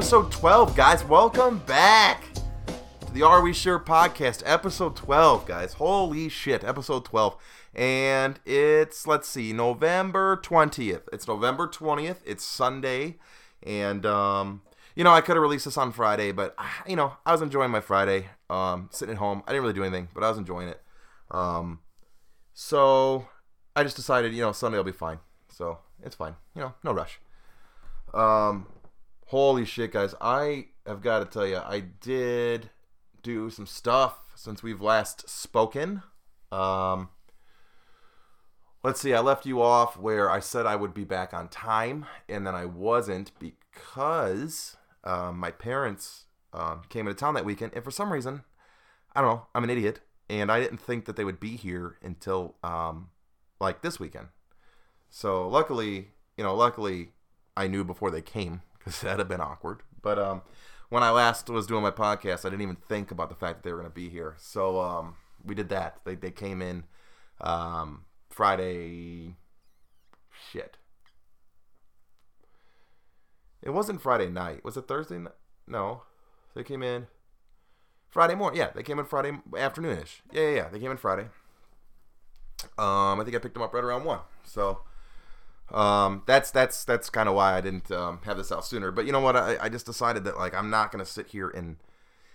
episode 12, guys. Welcome back to the Are We Sure podcast, episode 12, guys. Holy shit, episode 12. And it's, let's see, November 20th. It's November 20th. It's Sunday. And, um, you know, I could have released this on Friday, but, ah, you know, I was enjoying my Friday, um, sitting at home. I didn't really do anything, but I was enjoying it. Um, so I just decided, you know, Sunday will be fine. So it's fine. You know, no rush. Um, holy shit, guys! I have got to tell you, I did do some stuff since we've last spoken. Um, let's see. I left you off where I said I would be back on time, and then I wasn't because um, my parents um, came into town that weekend, and for some reason, I don't know. I'm an idiot, and I didn't think that they would be here until um, like this weekend. So luckily, you know, luckily I knew before they came because that'd have been awkward. But um, when I last was doing my podcast, I didn't even think about the fact that they were going to be here. So um, we did that. They they came in um, Friday. Shit. It wasn't Friday night. Was it Thursday? No, they came in Friday morning. Yeah, they came in Friday afternoonish. Yeah, yeah, yeah. They came in Friday. Um, I think I picked them up right around one. So um, that's that's that's kind of why I didn't um, have this out sooner. But you know what? I, I just decided that like I'm not gonna sit here and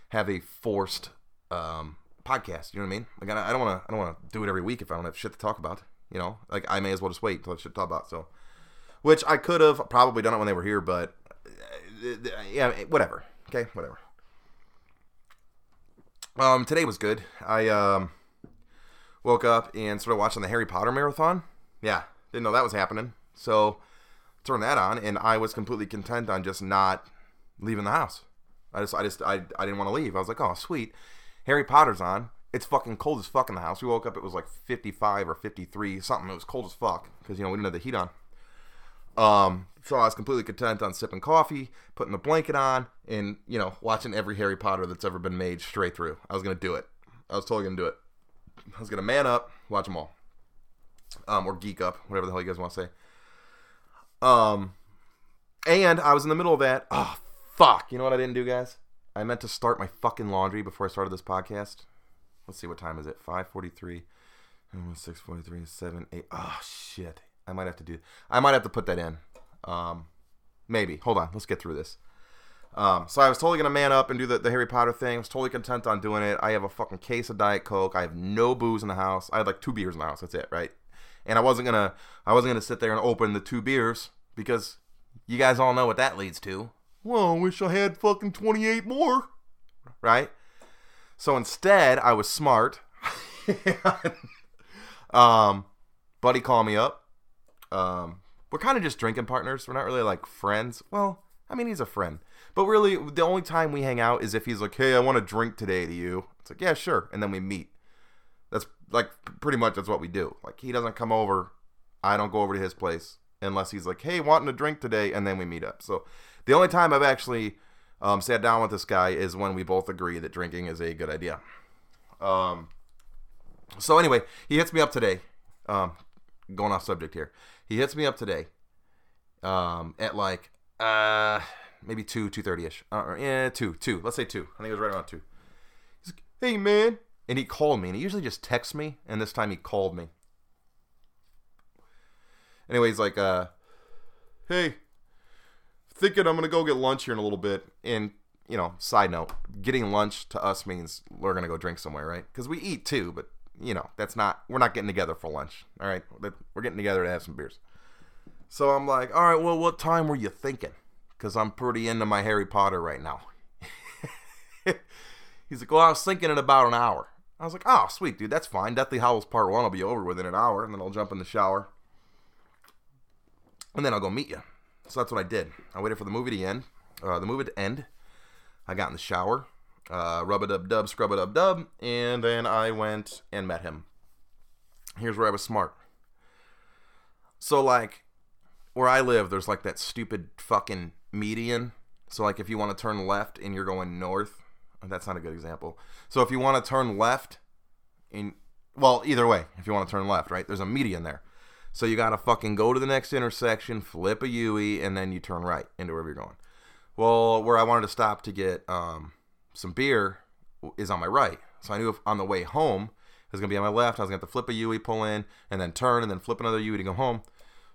have a forced um, podcast. You know what I mean? Like I, don't want to I don't want to do it every week if I don't have shit to talk about. You know, like I may as well just wait until I have shit to talk about. So, which I could have probably done it when they were here, but uh, yeah, whatever. Okay, whatever. Um, today was good. I um woke up and started watching the Harry Potter marathon. Yeah, didn't know that was happening. So turn that on, and I was completely content on just not leaving the house. I just, I just, I, I didn't want to leave. I was like, oh, sweet. Harry Potter's on. It's fucking cold as fuck in the house. We woke up, it was like 55 or 53, something. It was cold as fuck because, you know, we didn't have the heat on. Um, so I was completely content on sipping coffee, putting the blanket on, and, you know, watching every Harry Potter that's ever been made straight through. I was going to do it. I was totally going to do it. I was going to man up, watch them all. Um, or geek up, whatever the hell you guys want to say. Um, and I was in the middle of that. Oh, fuck. You know what I didn't do, guys? I meant to start my fucking laundry before I started this podcast. Let's see, what time is it? 5.43, 6.43, 7, 8. Oh, shit. I might have to do... I might have to put that in. Um, maybe. Hold on. Let's get through this. Um, so I was totally gonna man up and do the, the Harry Potter thing. I was totally content on doing it. I have a fucking case of Diet Coke. I have no booze in the house. I had like two beers in the house. That's it, right? And I wasn't gonna I wasn't gonna sit there and open the two beers because you guys all know what that leads to. Well, I wish I had fucking 28 more. Right? So instead, I was smart. um, buddy called me up. Um, we're kind of just drinking partners. We're not really like friends. Well, I mean, he's a friend. But really, the only time we hang out is if he's like, hey, I want to drink today to you. It's like, yeah, sure. And then we meet. That's like pretty much that's what we do. Like, he doesn't come over. I don't go over to his place unless he's like, hey, wanting to drink today. And then we meet up. So the only time I've actually um, sat down with this guy is when we both agree that drinking is a good idea. Um, so anyway, he hits me up today. Um, going off subject here. He hits me up today um, at like uh, maybe two, two thirty ish. Uh, yeah, two, two. Let's say two. I think it was right around two. He's like, "Hey, man," and he called me. And he usually just texts me, and this time he called me. Anyway, he's like, uh, "Hey, thinking I'm gonna go get lunch here in a little bit." And you know, side note, getting lunch to us means we're gonna go drink somewhere, right? Because we eat too, but you know, that's not. We're not getting together for lunch. All right, we're getting together to have some beers. So I'm like, all right, well, what time were you thinking? Because I'm pretty into my Harry Potter right now. He's like, well, I was thinking in about an hour. I was like, oh, sweet, dude, that's fine. Deathly Hallows Part 1 will be over within an hour, and then I'll jump in the shower. And then I'll go meet you. So that's what I did. I waited for the movie to end. Uh, the movie to end. I got in the shower, uh, rub a dub dub, scrub a dub dub, and then I went and met him. Here's where I was smart. So, like, where I live, there's like that stupid fucking median. So like if you want to turn left and you're going north, that's not a good example. So if you want to turn left and Well, either way, if you want to turn left, right? There's a median there. So you gotta fucking go to the next intersection, flip a UE, and then you turn right into wherever you're going. Well, where I wanted to stop to get um, some beer is on my right. So I knew if on the way home it was gonna be on my left. I was gonna have to flip a UE, pull in, and then turn, and then flip another UE to go home.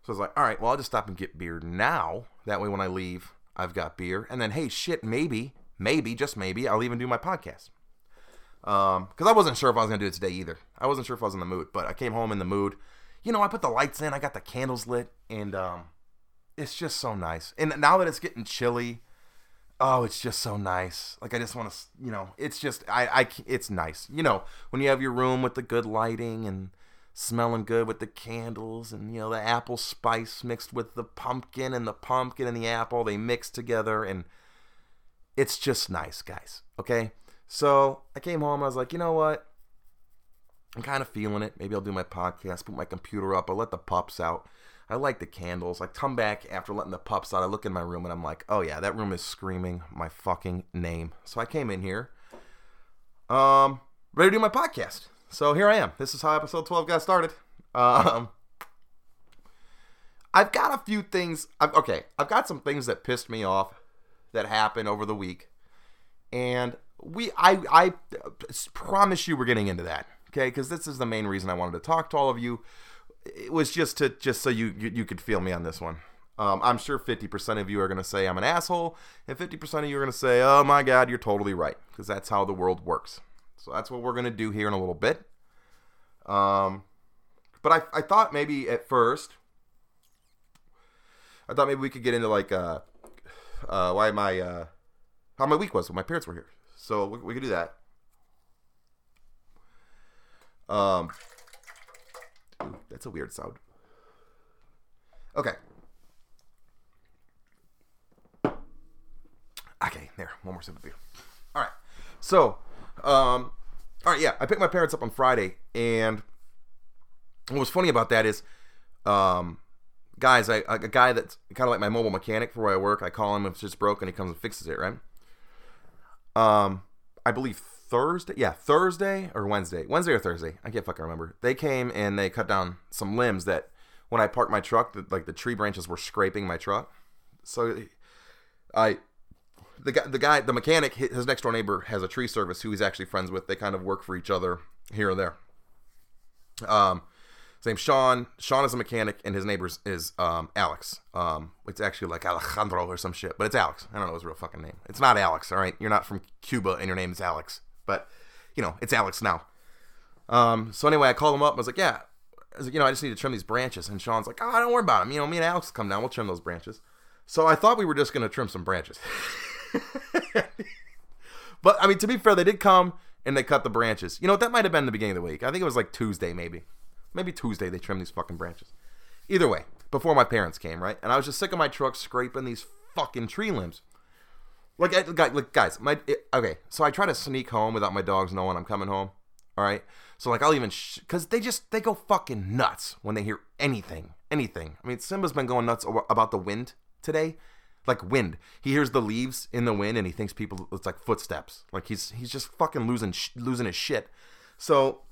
So I was like, all right, well I'll just stop and get beer now. That way when I leave, I've got beer. And then hey, shit, maybe, maybe, just maybe, I'll even do my podcast. Um, because I wasn't sure if I was gonna do it today either. I wasn't sure if I was in the mood, but I came home in the mood you know, I put the lights in, I got the candles lit, and um, it's just so nice. And now that it's getting chilly, oh, it's just so nice. Like I just want to, you know, it's just I, I, it's nice. You know, when you have your room with the good lighting and smelling good with the candles and you know the apple spice mixed with the pumpkin and the pumpkin and the apple they mix together and it's just nice guys okay so i came home i was like you know what I'm kind of feeling it. Maybe I'll do my podcast, put my computer up, I'll let the pups out. I like the candles. I come back after letting the pups out. I look in my room and I'm like, oh yeah, that room is screaming my fucking name. So I came in here, um, ready to do my podcast. So here I am. This is how episode 12 got started. Um, I've got a few things. I've, okay, I've got some things that pissed me off that happened over the week, and we, I, I promise you, we're getting into that okay? Because this is the main reason I wanted to talk to all of you. It was just to just so you you, you could feel me on this one. Um, I'm sure 50% of you are going to say I'm an asshole, and 50% of you are going to say, oh my God, you're totally right, because that's how the world works. So that's what we're going to do here in a little bit. Um, but I, I thought maybe at first, I thought maybe we could get into like uh, uh, why my uh, how my week was when my parents were here. So we, we could do that. Um, ooh, that's a weird sound. Okay. Okay, there. One more sip of beer. All right. So, um, all right, yeah. I picked my parents up on Friday, and what was funny about that is, um, guys, I a guy that's kind of like my mobile mechanic for where I work. I call him if it's just broken, he comes and fixes it, right? Um, I believe Thursday, yeah, Thursday or Wednesday, Wednesday or Thursday, I can't fucking remember. They came and they cut down some limbs that when I parked my truck, the, like the tree branches were scraping my truck. So I, the guy, the guy, the mechanic, his next door neighbor has a tree service who he's actually friends with. They kind of work for each other here and there. Um, his name's Sean. Sean is a mechanic, and his neighbor is um, Alex. Um, it's actually like Alejandro or some shit, but it's Alex. I don't know his real fucking name. It's not Alex, all right? You're not from Cuba, and your name is Alex but you know, it's Alex now. Um, so anyway, I called him up. I was like, yeah, I was like, you know, I just need to trim these branches. And Sean's like, oh, don't worry about them. You know, me and Alex come down. We'll trim those branches. So I thought we were just going to trim some branches. but I mean, to be fair, they did come and they cut the branches. You know, that might have been the beginning of the week. I think it was like Tuesday, maybe. Maybe Tuesday they trimmed these fucking branches. Either way, before my parents came, right? And I was just sick of my truck scraping these fucking tree limbs. Like, like guys, my it, okay. So I try to sneak home without my dogs knowing I'm coming home. All right. So like I'll even because sh- they just they go fucking nuts when they hear anything, anything. I mean, Simba's been going nuts about the wind today. Like wind, he hears the leaves in the wind and he thinks people it's like footsteps. Like he's he's just fucking losing sh- losing his shit. So,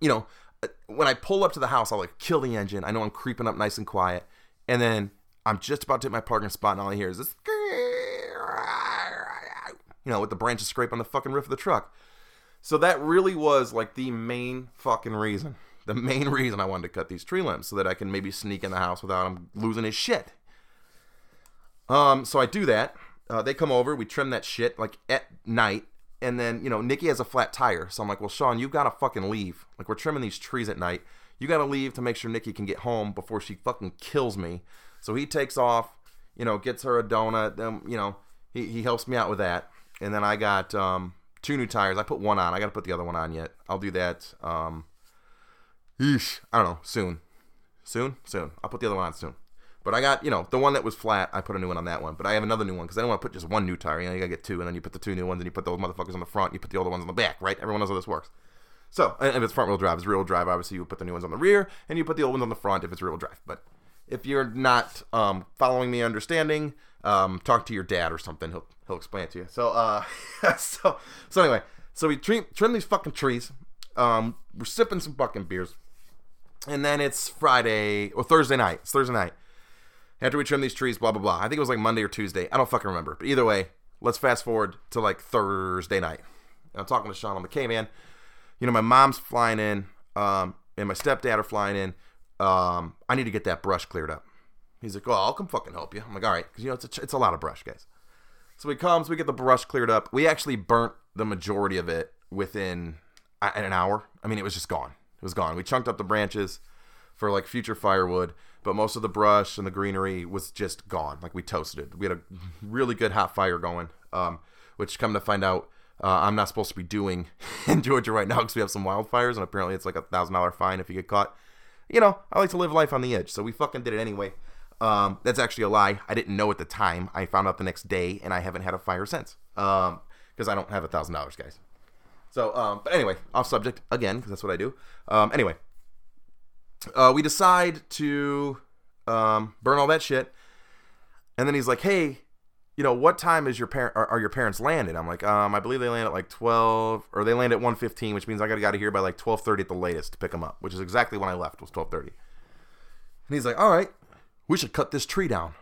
you know, uh, when I pull up to the house, I'll like kill the engine. I know I'm creeping up nice and quiet, and then I'm just about to hit my parking spot, and all I hear is this you know, with the branches scrape on the fucking roof of the truck. So that really was like the main fucking reason. The main reason I wanted to cut these tree limbs so that I can maybe sneak in the house without him losing his shit. Um, so I do that. Uh, they come over, we trim that shit like at night, and then you know Nikki has a flat tire, so I'm like, well, Sean, you've gotta fucking leave. Like we're trimming these trees at night. You gotta leave to make sure Nikki can get home before she fucking kills me. So he takes off, you know, gets her a donut. Then you know he he helps me out with that and then I got um, two new tires. I put one on. I got to put the other one on yet. I'll do that. Um, yeesh, I don't know. Soon, soon, soon. I'll put the other one on soon. But I got you know the one that was flat. I put a new one on that one. But I have another new one because I don't want to put just one new tire. You know, you gotta get two, and then you put the two new ones, and you put those motherfuckers on the front. You put the older ones on the back. Right? Everyone knows how this works. So if it's front wheel drive, it's rear wheel drive. Obviously, you put the new ones on the rear, and you put the old ones on the front if it's rear wheel drive. But if you're not um, following me, understanding, um, talk to your dad or something. He'll he'll explain it to you. So uh, so so anyway, so we trim, trim these fucking trees. Um, we're sipping some fucking beers, and then it's Friday or Thursday night. It's Thursday night. After we trim these trees, blah blah blah. I think it was like Monday or Tuesday. I don't fucking remember. But either way, let's fast forward to like Thursday night. And I'm talking to Sean. I'm like, hey man, you know my mom's flying in, um, and my stepdad are flying in. Um, I need to get that brush cleared up. He's like, oh, I'll come fucking help you. I'm like, all right, because you know it's a, it's a lot of brush, guys. So he comes, we get the brush cleared up. We actually burnt the majority of it within an hour. I mean, it was just gone. It was gone. We chunked up the branches for like future firewood, but most of the brush and the greenery was just gone. Like we toasted it. We had a really good hot fire going, um, which come to find out, uh, I'm not supposed to be doing in Georgia right now because we have some wildfires, and apparently it's like a thousand dollar fine if you get caught. You know, I like to live life on the edge, so we fucking did it anyway. Um, that's actually a lie. I didn't know at the time. I found out the next day, and I haven't had a fire since. Um, because I don't have a thousand dollars, guys. So, um, but anyway, off subject again because that's what I do. Um, anyway, uh, we decide to um, burn all that shit, and then he's like, "Hey, you know what time is your parent are, are, your parents landed?" I'm like, um, "I believe they land at like 12, or they land at 1:15, which means I got to get out of here by like 12:30 at the latest to pick them up, which is exactly when I left was 12:30." And he's like, "All right, we should cut this tree down.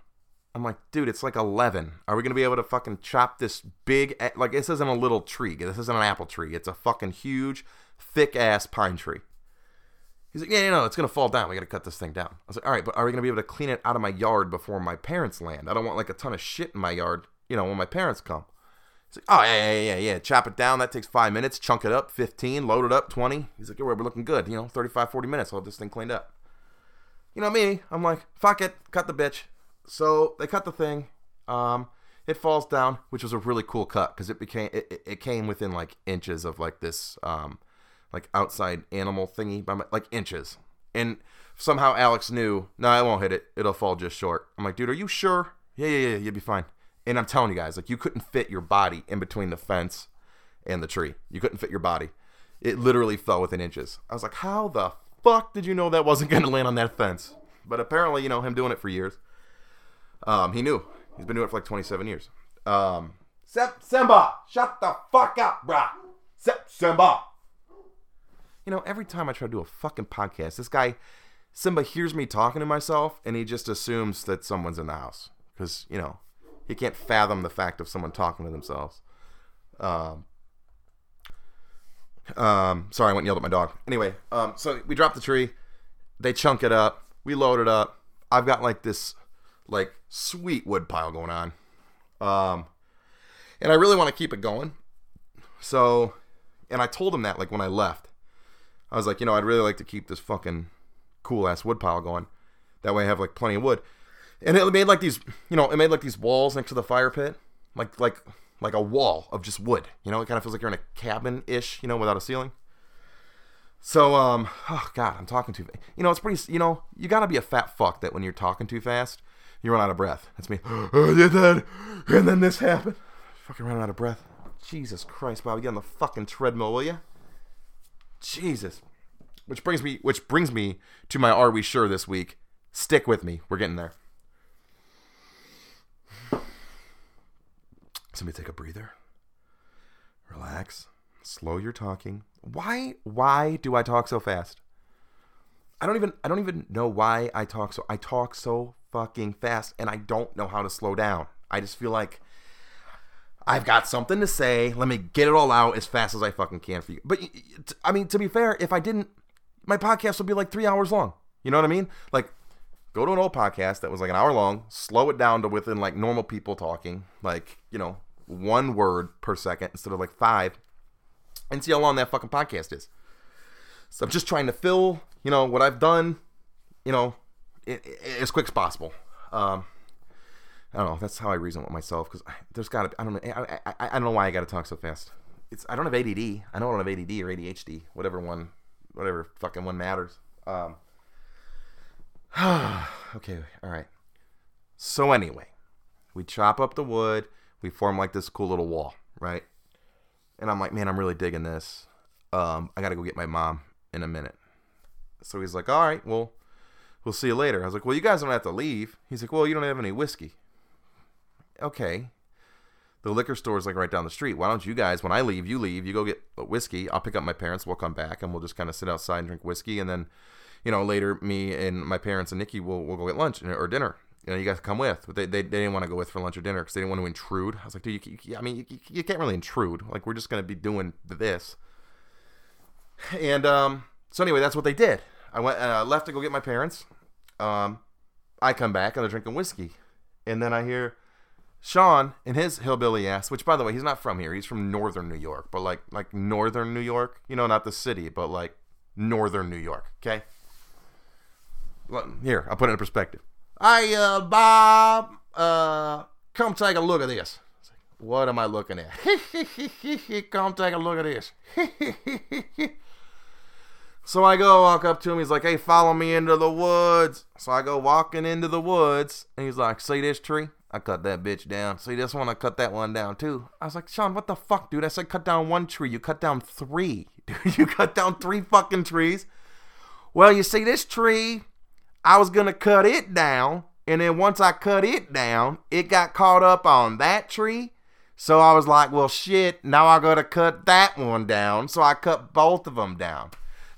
I'm like, dude, it's like 11. Are we going to be able to fucking chop this big, like, this isn't a little tree. This isn't an apple tree. It's a fucking huge, thick ass pine tree. He's like, yeah, you know, it's going to fall down. We got to cut this thing down. I was like, all right, but are we going to be able to clean it out of my yard before my parents land? I don't want like a ton of shit in my yard, you know, when my parents come. He's like, oh, yeah, yeah, yeah, yeah. Chop it down. That takes five minutes. Chunk it up, 15. Load it up, 20. He's like, yeah, we're looking good. You know, 35, 40 minutes. I'll have this thing cleaned up you know me, I'm like, fuck it, cut the bitch. So they cut the thing. Um, it falls down, which was a really cool cut because it became it, it came within like inches of like this um like outside animal thingy by my, like inches. And somehow Alex knew, no, I won't hit it. It'll fall just short. I'm like, dude, are you sure? Yeah, yeah, yeah, you'll be fine. And I'm telling you guys, like you couldn't fit your body in between the fence and the tree. You couldn't fit your body. It literally fell within inches. I was like, how the fuck did you know that wasn't going to land on that fence? But apparently, you know, him doing it for years, um, he knew. He's been doing it for like 27 years. Um, Sep Simba, shut the fuck up, brah. Sep Simba. You know, every time I try to do a fucking podcast, this guy, Simba, hears me talking to myself and he just assumes that someone's in the house. Because, you know, he can't fathom the fact of someone talking to themselves. Um, um, sorry, I went and yelled at my dog. Anyway, um, so we drop the tree. They chunk it up. We load it up. I've got like this, like sweet wood pile going on, um, and I really want to keep it going. So, and I told him that like when I left, I was like, you know, I'd really like to keep this fucking cool ass wood pile going. That way, I have like plenty of wood. And it made like these, you know, it made like these walls next to the fire pit, like like like a wall of just wood. You know, it kind of feels like you're in a cabin ish, you know, without a ceiling. So, um, oh god, I'm talking too. You know, it's pretty. You know, you gotta be a fat fuck that when you're talking too fast, you run out of breath. That's me. Oh, did that, and then this happened. Fucking running out of breath. Jesus Christ, Bobby, get on the fucking treadmill, will you? Jesus. Which brings me, which brings me to my "Are we sure?" this week. Stick with me. We're getting there. Somebody take a breather. Relax. Slow your talking. Why why do I talk so fast? I don't even I don't even know why I talk so I talk so fucking fast and I don't know how to slow down. I just feel like I've got something to say. Let me get it all out as fast as I fucking can for you. But I mean, to be fair, if I didn't, my podcast would be like three hours long. You know what I mean? Like, go to an old podcast that was like an hour long, slow it down to within like normal people talking, like you know, one word per second instead of like five, and see how long that fucking podcast is. So I'm just trying to fill, you know, what I've done, you know, it, it, as quick as possible. Um, I don't know. That's how I reason with myself because there's got to. I don't know. I, I, I don't know why I got to talk so fast. It's I don't have ADD. I know I don't have ADD or ADHD. Whatever one, whatever fucking one matters. Um. okay. All right. So anyway, we chop up the wood we form like this cool little wall, right? And I'm like, man, I'm really digging this. Um, I got to go get my mom in a minute. So he's like, all right, well, we'll see you later. I was like, well, you guys don't have to leave. He's like, well, you don't have any whiskey. Okay. The liquor store is like right down the street. Why don't you guys, when I leave, you leave, you go get whiskey. I'll pick up my parents. We'll come back and we'll just kind of sit outside and drink whiskey. And then, you know, later me and my parents and Nikki will will go get lunch or dinner. You know, you guys come with. But they, they, they didn't want to go with for lunch or dinner because they didn't want to intrude. I was like, dude, you, you, I mean, you, you can't really intrude. Like, we're just going to be doing this. And um, so anyway, that's what they did. I went uh, left to go get my parents. Um, I come back and they're drinking whiskey, and then I hear Sean and his hillbilly ass. Which, by the way, he's not from here. He's from northern New York, but like like northern New York. You know, not the city, but like northern New York. Okay. Here, I'll put it in perspective. Hey, uh, Bob, uh, come take a look at this. What am I looking at? come take a look at this. So I go walk up to him. He's like, "Hey, follow me into the woods." So I go walking into the woods, and he's like, "See this tree? I cut that bitch down. See this one? I cut that one down too." I was like, "Sean, what the fuck, dude? I said cut down one tree. You cut down three. Dude, you cut down three fucking trees." Well, you see this tree? I was gonna cut it down, and then once I cut it down, it got caught up on that tree. So I was like, "Well, shit. Now I gotta cut that one down." So I cut both of them down.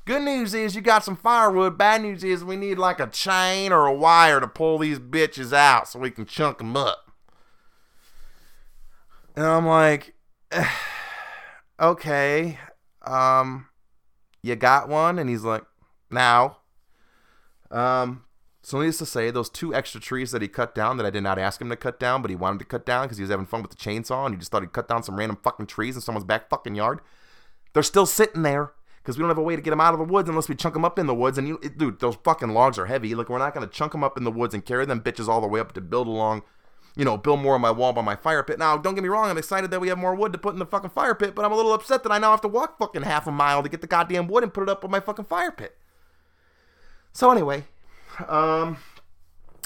Good news is you got some firewood. Bad news is we need like a chain or a wire to pull these bitches out so we can chunk them up. And I'm like, okay, um, you got one? And he's like, now. Um, so needless to say, those two extra trees that he cut down that I did not ask him to cut down, but he wanted to cut down because he was having fun with the chainsaw and he just thought he'd cut down some random fucking trees in someone's back fucking yard. They're still sitting there because we don't have a way to get them out of the woods unless we chunk them up in the woods. And you, it, dude, those fucking logs are heavy. Like we're not gonna chunk them up in the woods and carry them bitches all the way up to build along, you know, build more on my wall by my fire pit. Now, don't get me wrong, I'm excited that we have more wood to put in the fucking fire pit, but I'm a little upset that I now have to walk fucking half a mile to get the goddamn wood and put it up on my fucking fire pit. So anyway, um,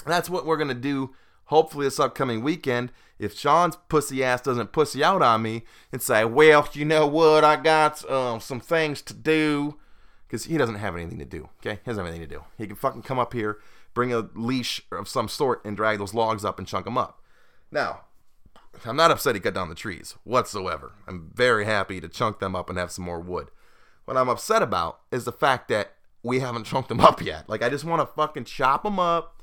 that's what we're gonna do. Hopefully this upcoming weekend if Sean's pussy ass doesn't pussy out on me and say, well, you know what, I got um, some things to do, because he doesn't have anything to do, okay? He doesn't have anything to do. He can fucking come up here, bring a leash of some sort, and drag those logs up and chunk them up. Now, I'm not upset he cut down the trees whatsoever. I'm very happy to chunk them up and have some more wood. What I'm upset about is the fact that we haven't chunked them up yet. Like, I just want to fucking chop them up.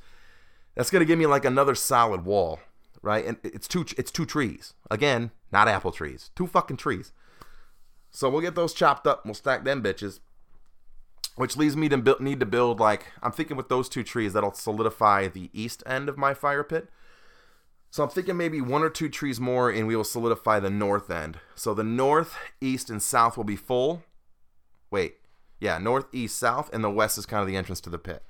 That's to give me like another solid wall right? And it's two it's two trees. Again, not apple trees. Two fucking trees. So we'll get those chopped up. We'll stack them bitches. Which leads me to build, need to build like I'm thinking with those two trees that'll solidify the east end of my fire pit. So I'm thinking maybe one or two trees more and we will solidify the north end. So the north, east, and south will be full. Wait, yeah, north, east, south, and the west is kind of the entrance to the pit.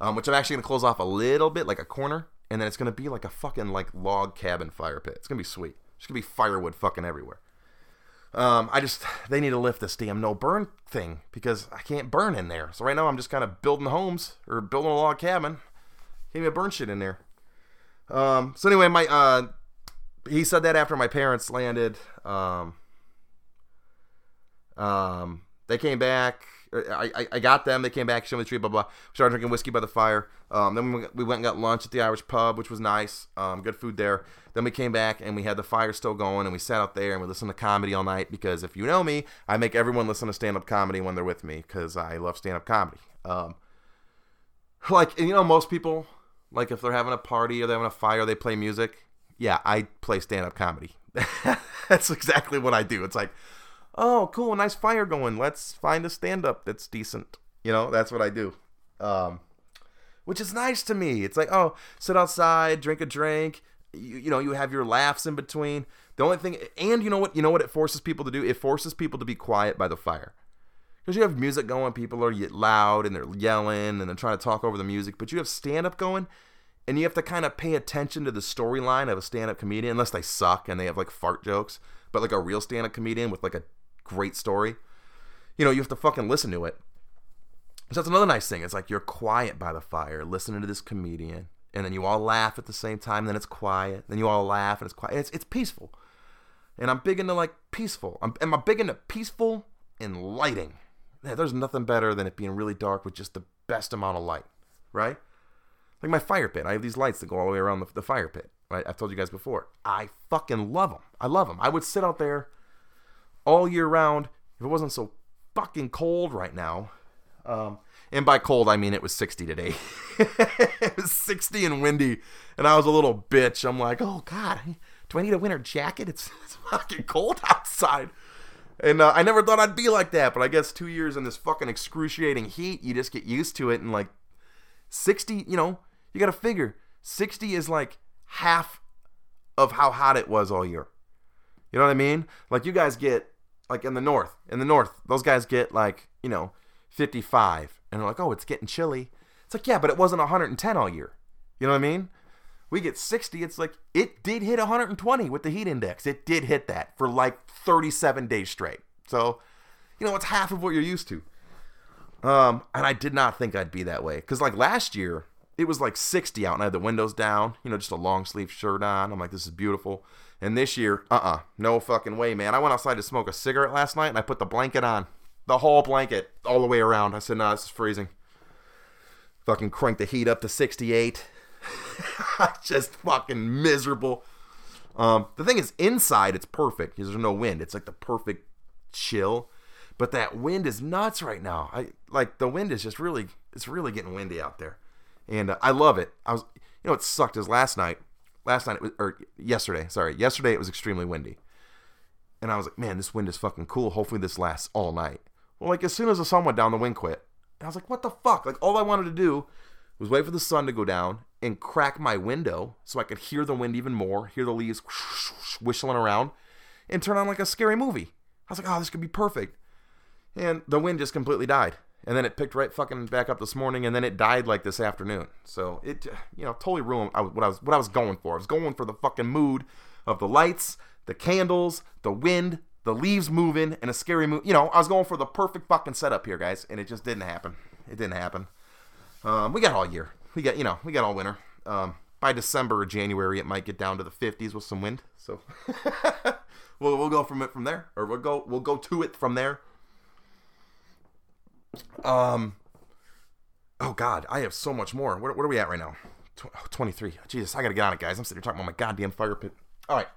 Um, which I'm actually gonna close off a little bit, like a corner and then it's gonna be like a fucking like log cabin fire pit. It's gonna be sweet. It's gonna be firewood fucking everywhere. Um, I just they need to lift this damn no burn thing because I can't burn in there. So right now I'm just kind of building homes or building a log cabin. Can't even burn shit in there. Um, so anyway, my uh, he said that after my parents landed. Um, um, they came back. I, I, got them. They came back, showed me the tree, blah blah. We started drinking whiskey by the fire. Um, then we, we went and got lunch at the Irish pub, which was nice. Um, good food there. Then we came back and we had the fire still going, and we sat out there and we listened to comedy all night because if you know me, I make everyone listen to stand up comedy when they're with me because I love stand up comedy. Um, like you know, most people like if they're having a party or they're having a fire, they play music. Yeah, I play stand up comedy. That's exactly what I do. It's like oh, cool, nice fire going. Let's find a stand up that's decent. You know, that's what I do. Um, which is nice to me. It's like, oh, sit outside, drink a drink. You, you know, you have your laughs in between. The only thing, and you know what? You know what it forces people to do? It forces people to be quiet by the fire. Because you have music going, people are loud and they're yelling and they're trying to talk over the music. But you have stand up going, and you have to kind of pay attention to the storyline of a stand up comedian, unless they suck and they have like fart jokes. But like a real stand up comedian with like a great story, you know, you have to fucking listen to it. So that's another nice thing. It's like you're quiet by the fire, listening to this comedian, and then you all laugh at the same time. Then it's quiet. Then you all laugh, and it's quiet. It's it's peaceful. And I'm big into like peaceful. I'm, am I big into peaceful and lighting? Yeah, there's nothing better than it being really dark with just the best amount of light, right? Like my fire pit. I have these lights that go all the way around the, the fire pit. Right? I've told you guys before. I fucking love them. I love them. I would sit out there all year round if it wasn't so fucking cold right now. Um, and by cold, I mean it was 60 today. it was 60 and windy, and I was a little bitch. I'm like, oh god, do I need a winter jacket? It's, it's fucking cold outside. And uh, I never thought I'd be like that, but I guess two years in this fucking excruciating heat, you just get used to it. And like 60, you know, you got to figure 60 is like half of how hot it was all year. You know what I mean? Like you guys get like in the north, in the north, those guys get like, you know, 55 and they're like, "Oh, it's getting chilly." It's like, "Yeah, but it wasn't 110 all year." You know what I mean? We get 60, it's like it did hit 120 with the heat index. It did hit that for like 37 days straight. So, you know, it's half of what you're used to. Um, and I did not think I'd be that way cuz like last year, it was like 60 out and I had the windows down, you know, just a long sleeve shirt on. I'm like, this is beautiful. And this year, uh uh no fucking way, man. I went outside to smoke a cigarette last night and I put the blanket on. The whole blanket all the way around. I said, nah, this is freezing. Fucking crank the heat up to 68. just fucking miserable. Um, the thing is, inside it's perfect because there's no wind. It's like the perfect chill. But that wind is nuts right now. I like the wind is just really, it's really getting windy out there, and uh, I love it. I was, you know, it sucked as last night. Last night it was, or yesterday. Sorry, yesterday it was extremely windy, and I was like, man, this wind is fucking cool. Hopefully this lasts all night. Well, like as soon as the sun went down, the wind quit. And I was like, what the fuck? Like all I wanted to do was wait for the sun to go down and crack my window so I could hear the wind even more, hear the leaves whistling around, and turn on like a scary movie. I was like, oh, this could be perfect. And the wind just completely died. And then it picked right fucking back up this morning, and then it died like this afternoon. So it, you know, totally ruined what I was what I was going for. I was going for the fucking mood of the lights, the candles, the wind, the leaves moving, and a scary mood. You know, I was going for the perfect fucking setup here, guys, and it just didn't happen. It didn't happen. Um, we got all year. We got you know we got all winter. Um, by December or January, it might get down to the 50s with some wind. So we'll we'll go from it from there, or we'll go we'll go to it from there. Um. Oh God, I have so much more. What, what are we at right now? Tw- 23. Jesus, I gotta get on it, guys. I'm sitting here talking about my goddamn fire pit. All right.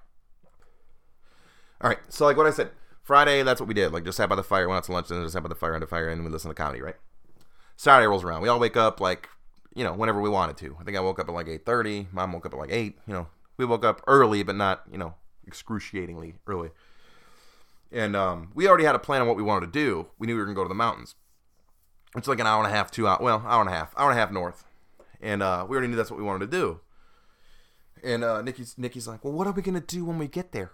All right. So like what I said, Friday, that's what we did. Like just sat by the fire, went out to lunch, and then just sat by the fire, under fire, and we listened to comedy, right? Saturday rolls around. We all wake up like, you know, whenever we wanted to. I think I woke up at like 8:30. Mom woke up at like 8. You know, we woke up early, but not, you know, excruciatingly early. And um, we already had a plan on what we wanted to do. We knew we were gonna go to the mountains. It's like an hour and a half, two out. Well, hour and a half, hour and a half north. And uh, we already knew that's what we wanted to do. And uh, Nikki's Nikki's like, well, what are we gonna do when we get there?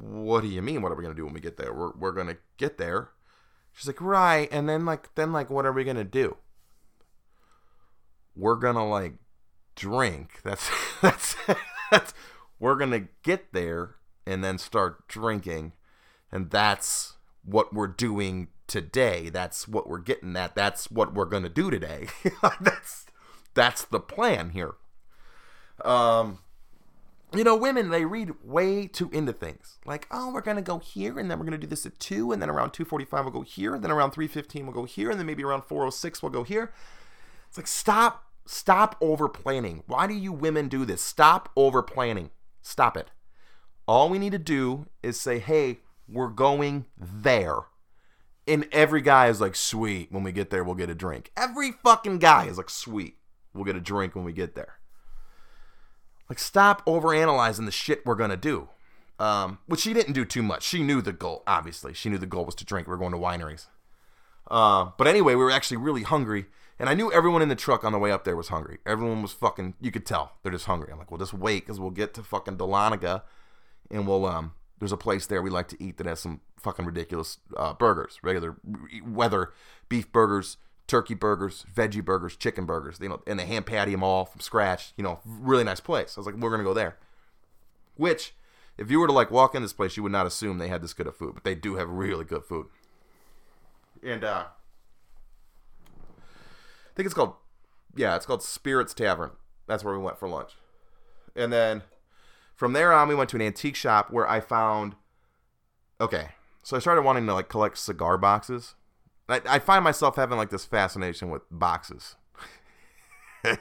what do you mean? What are we gonna do when we get there? We're we're gonna get there. She's like, right. And then like then like what are we gonna do? We're gonna like drink. That's that's that's we're gonna get there and then start drinking. And that's what we're doing today. That's what we're getting at. That's what we're gonna do today. that's that's the plan here. Um you know, women, they read way too into things. Like, oh, we're to go here, and then we're to do this at 2, and then around 2.45 we'll go here, and then around 3.15 we'll go here, and then maybe around 4.06 we'll go here. It's like, stop, stop over planning. Why do you women do this? Stop over planning. Stop it. All we need to do is say, hey, we're going there. And every guy is like, sweet, when we get there, we'll get a drink. Every fucking guy is like, sweet, we'll get a drink when we get there. Like, stop overanalyzing the shit we're gonna do. Um, which she didn't do too much. She knew the goal, obviously. She knew the goal was to drink. We are going to wineries. Uh, but anyway, we were actually really hungry, and I knew everyone in the truck on the way up there was hungry. Everyone was fucking. You could tell they're just hungry. I'm like, well, just wait, because we'll get to fucking Dahlonega, and we'll um. There's a place there we like to eat that has some fucking ridiculous uh, burgers, regular whether beef burgers, turkey burgers, veggie burgers, chicken burgers, you know, and they hand patty them all from scratch. You know, really nice place. I was like, we're gonna go there. Which, if you were to like walk in this place, you would not assume they had this good of food, but they do have really good food. And uh, I think it's called, yeah, it's called Spirits Tavern. That's where we went for lunch. And then from there on, we went to an antique shop where I found. Okay, so I started wanting to like collect cigar boxes I, I find myself having like this fascination with boxes.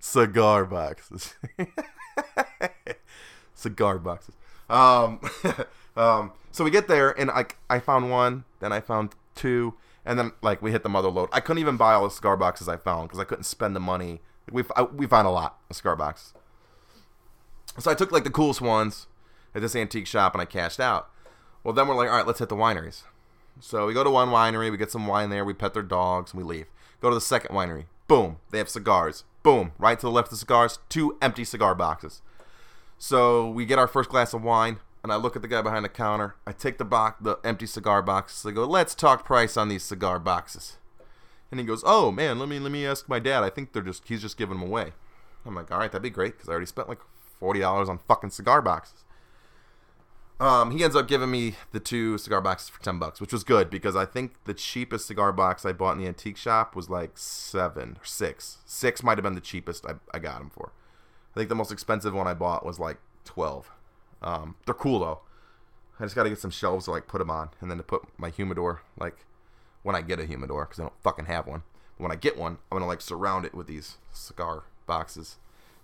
cigar boxes. cigar boxes. Um, um, so we get there, and I, I found one, then I found two, and then like we hit the mother lode. I couldn't even buy all the cigar boxes I found because I couldn't spend the money. We I, we found a lot of cigar boxes. So I took like the coolest ones at this antique shop, and I cashed out. Well, then we're like, all right, let's hit the wineries. So we go to one winery, we get some wine there, we pet their dogs, and we leave. Go to the second winery. Boom, they have cigars. Boom, right to the left of the cigars, two empty cigar boxes. So we get our first glass of wine, and I look at the guy behind the counter. I take the box, the empty cigar boxes. I go, "Let's talk price on these cigar boxes." And he goes, "Oh man, let me let me ask my dad. I think they're just he's just giving them away." I'm like, "All right, that'd be great because I already spent like forty dollars on fucking cigar boxes." Um, he ends up giving me the two cigar boxes for ten bucks, which was good because I think the cheapest cigar box I bought in the antique shop was like seven or six. Six might have been the cheapest I, I got them for. I think the most expensive one I bought was like twelve. Um, they're cool though. I just got to get some shelves to like put them on, and then to put my humidor like when I get a humidor because I don't fucking have one. But when I get one, I'm gonna like surround it with these cigar boxes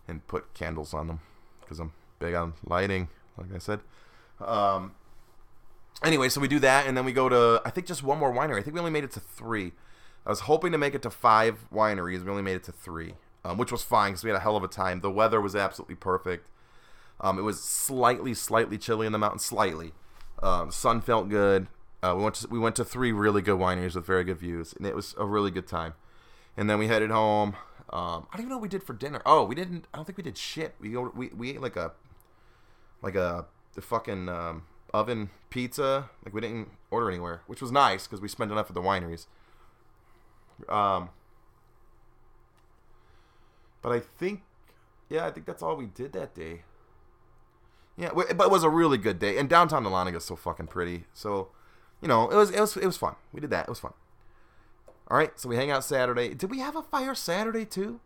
and put candles on them because I'm big on lighting, like I said. Um, anyway, so we do that, and then we go to I think just one more winery. I think we only made it to three. I was hoping to make it to five wineries. We only made it to three, um, which was fine because we had a hell of a time. The weather was absolutely perfect. Um, it was slightly, slightly chilly in the mountains, slightly. Um, sun felt good. Uh, we went to we went to three really good wineries with very good views, and it was a really good time. And then we headed home. Um, I don't even know what we did for dinner. Oh, we didn't. I don't think we did shit. We we we ate like a like a the fucking um, oven pizza. Like we didn't order anywhere, which was nice because we spent enough at the wineries. Um, but I think, yeah, I think that's all we did that day. Yeah, but it was a really good day, and downtown Dahlonega is so fucking pretty. So, you know, it was it was it was fun. We did that. It was fun. All right, so we hang out Saturday. Did we have a fire Saturday too?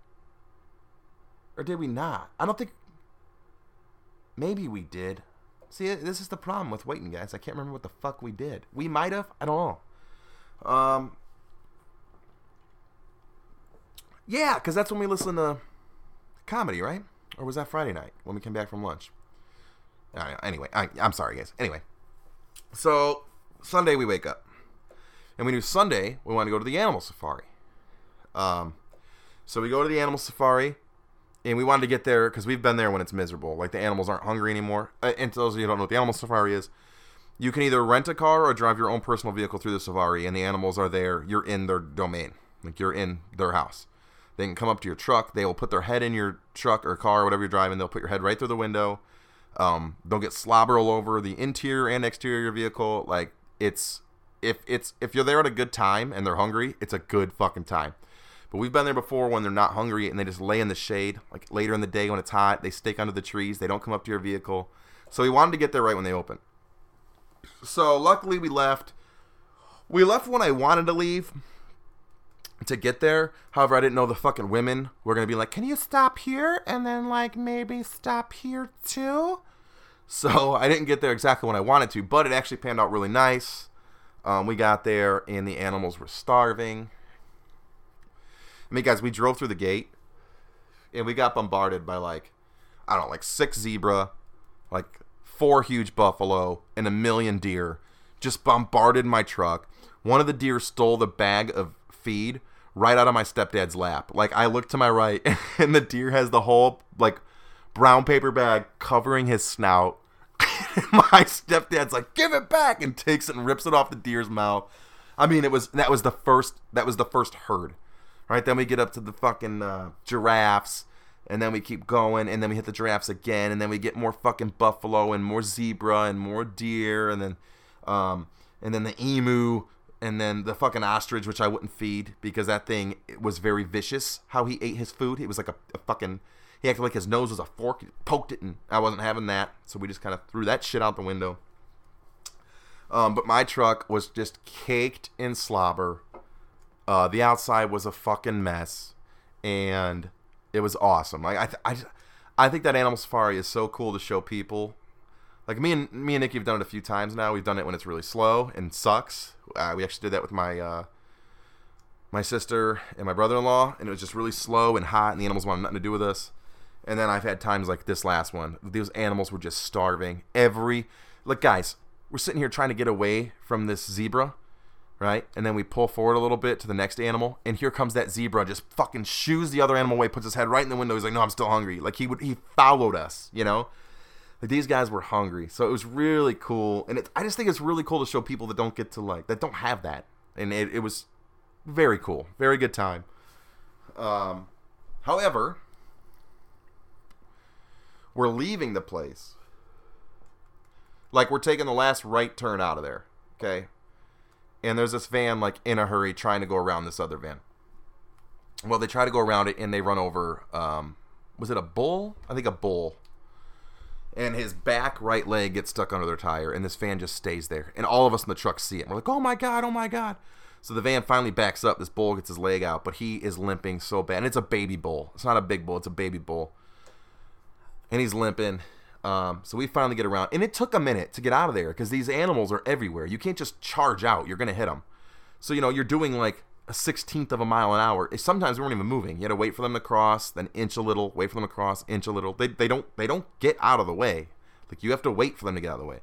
Or did we not? I don't think. Maybe we did. See, this is the problem with waiting, guys. I can't remember what the fuck we did. We might have. I don't know. Um. Yeah, because that's when we listen to comedy, right? Or was that Friday night when we came back from lunch? Uh, anyway, I, I'm sorry, guys. Anyway, so Sunday we wake up, and we knew Sunday we want to go to the animal safari. Um, so we go to the animal safari and we wanted to get there because we've been there when it's miserable. Like the animals aren't hungry anymore. Uh, and to those of you who don't know what the animal safari is, you can either rent a car or drive your own personal vehicle through the safari, and the animals are there. You're in their domain, like you're in their house. They can come up to your truck. They will put their head in your truck or car or whatever you're driving. They'll put your head right through the window. Um, they'll get slobber all over the interior and exterior of your vehicle. Like it's if it's if you're there at a good time and they're hungry, it's a good fucking time. But we've been there before when they're not hungry and they just lay in the shade, like later in the day when it's hot. They stick under the trees. They don't come up to your vehicle. So we wanted to get there right when they open. So luckily we left. We left when I wanted to leave to get there. However, I didn't know the fucking women were gonna be like, "Can you stop here?" and then like maybe stop here too. So I didn't get there exactly when I wanted to, but it actually panned out really nice. Um, we got there and the animals were starving. I mean, guys, we drove through the gate and we got bombarded by like, I don't know, like six zebra, like four huge buffalo, and a million deer. Just bombarded my truck. One of the deer stole the bag of feed right out of my stepdad's lap. Like I look to my right, and the deer has the whole like brown paper bag covering his snout. my stepdad's like, "Give it back!" and takes it and rips it off the deer's mouth. I mean, it was that was the first that was the first herd. Right then we get up to the fucking uh, giraffes, and then we keep going, and then we hit the giraffes again, and then we get more fucking buffalo and more zebra and more deer, and then, um, and then the emu, and then the fucking ostrich, which I wouldn't feed because that thing was very vicious. How he ate his food, he was like a, a fucking. He acted like his nose was a fork. He poked it, and I wasn't having that, so we just kind of threw that shit out the window. Um, but my truck was just caked in slobber uh, the outside was a fucking mess, and it was awesome. Like I, th- I, I think that Animal Safari is so cool to show people. Like me and me and Nikki have done it a few times now. We've done it when it's really slow and sucks. Uh, we actually did that with my uh, my sister and my brother-in-law, and it was just really slow and hot, and the animals wanted nothing to do with us. And then I've had times like this last one. Those animals were just starving. Every look, guys, we're sitting here trying to get away from this zebra, right? And then we pull forward a little bit to the next animal, and here comes that zebra, just fucking shoos the other animal away, puts his head right in the window. He's like, "No, I'm still hungry." Like he would, he followed us, you know. Like these guys were hungry, so it was really cool, and it, I just think it's really cool to show people that don't get to like that don't have that, and it, it was very cool, very good time. Um, however, we're leaving the place. Like we're taking the last right turn out of there, okay? And there's this van like in a hurry trying to go around this other van. Well, they try to go around it and they run over. Um, was it a bull? I think a bull and his back right leg gets stuck under their tire, and this van just stays there. And all of us in the truck see it. We're like, oh my God, oh my God. So the van finally backs up. This bull gets his leg out, but he is limping so bad. And it's a baby bull. It's not a big bull, it's a baby bull. And he's limping. Um, so we finally get around. And it took a minute to get out of there because these animals are everywhere. You can't just charge out, you're going to hit them. So, you know, you're doing like a sixteenth of a mile an hour. Sometimes we weren't even moving. You had to wait for them to cross, then inch a little, wait for them to cross, inch a little. They, they don't they don't get out of the way. Like you have to wait for them to get out of the way.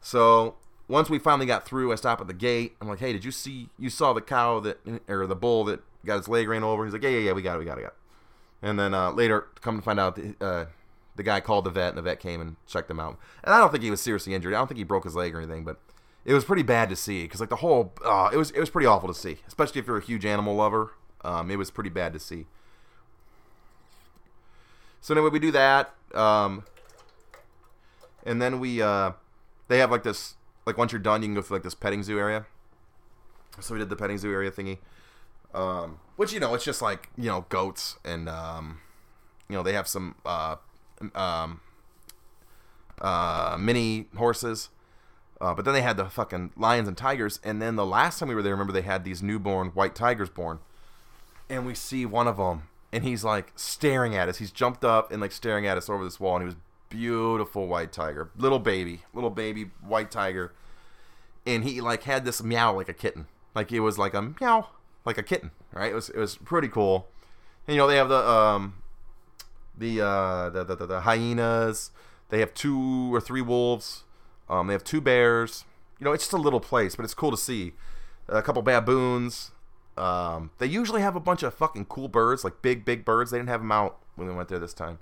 So once we finally got through, I stop at the gate. I'm like, hey, did you see you saw the cow that or the bull that got his leg ran over? He's like, yeah, yeah, yeah, we got it, we got it, got it. And then uh, later, come to find out, uh, the guy called the vet, and the vet came and checked him out. And I don't think he was seriously injured. I don't think he broke his leg or anything, but it was pretty bad to see because like the whole uh, it was it was pretty awful to see, especially if you're a huge animal lover. Um, it was pretty bad to see. So anyway, we do that, um, and then we uh, they have like this like once you're done, you can go through like this petting zoo area. So we did the petting zoo area thingy, um, which you know it's just like you know goats and um, you know they have some uh, um, uh, mini horses uh, but then they had the fucking lions and tigers, and then the last time we were there, remember they had these newborn white tigers born, and we see one of them, and he's like staring at us. He's jumped up and like staring at us over this wall, and he was beautiful white tiger, little baby, little baby white tiger, and he like had this meow like a kitten, like it was like a meow like a kitten, right? It was it was pretty cool, and you know they have the um the uh the the, the, the hyenas, they have two or three wolves um, they have two bears. You know, it's just a little place, but it's cool to see. A couple baboons. Um, they usually have a bunch of fucking cool birds, like big, big birds. They didn't have them out when we went there this time.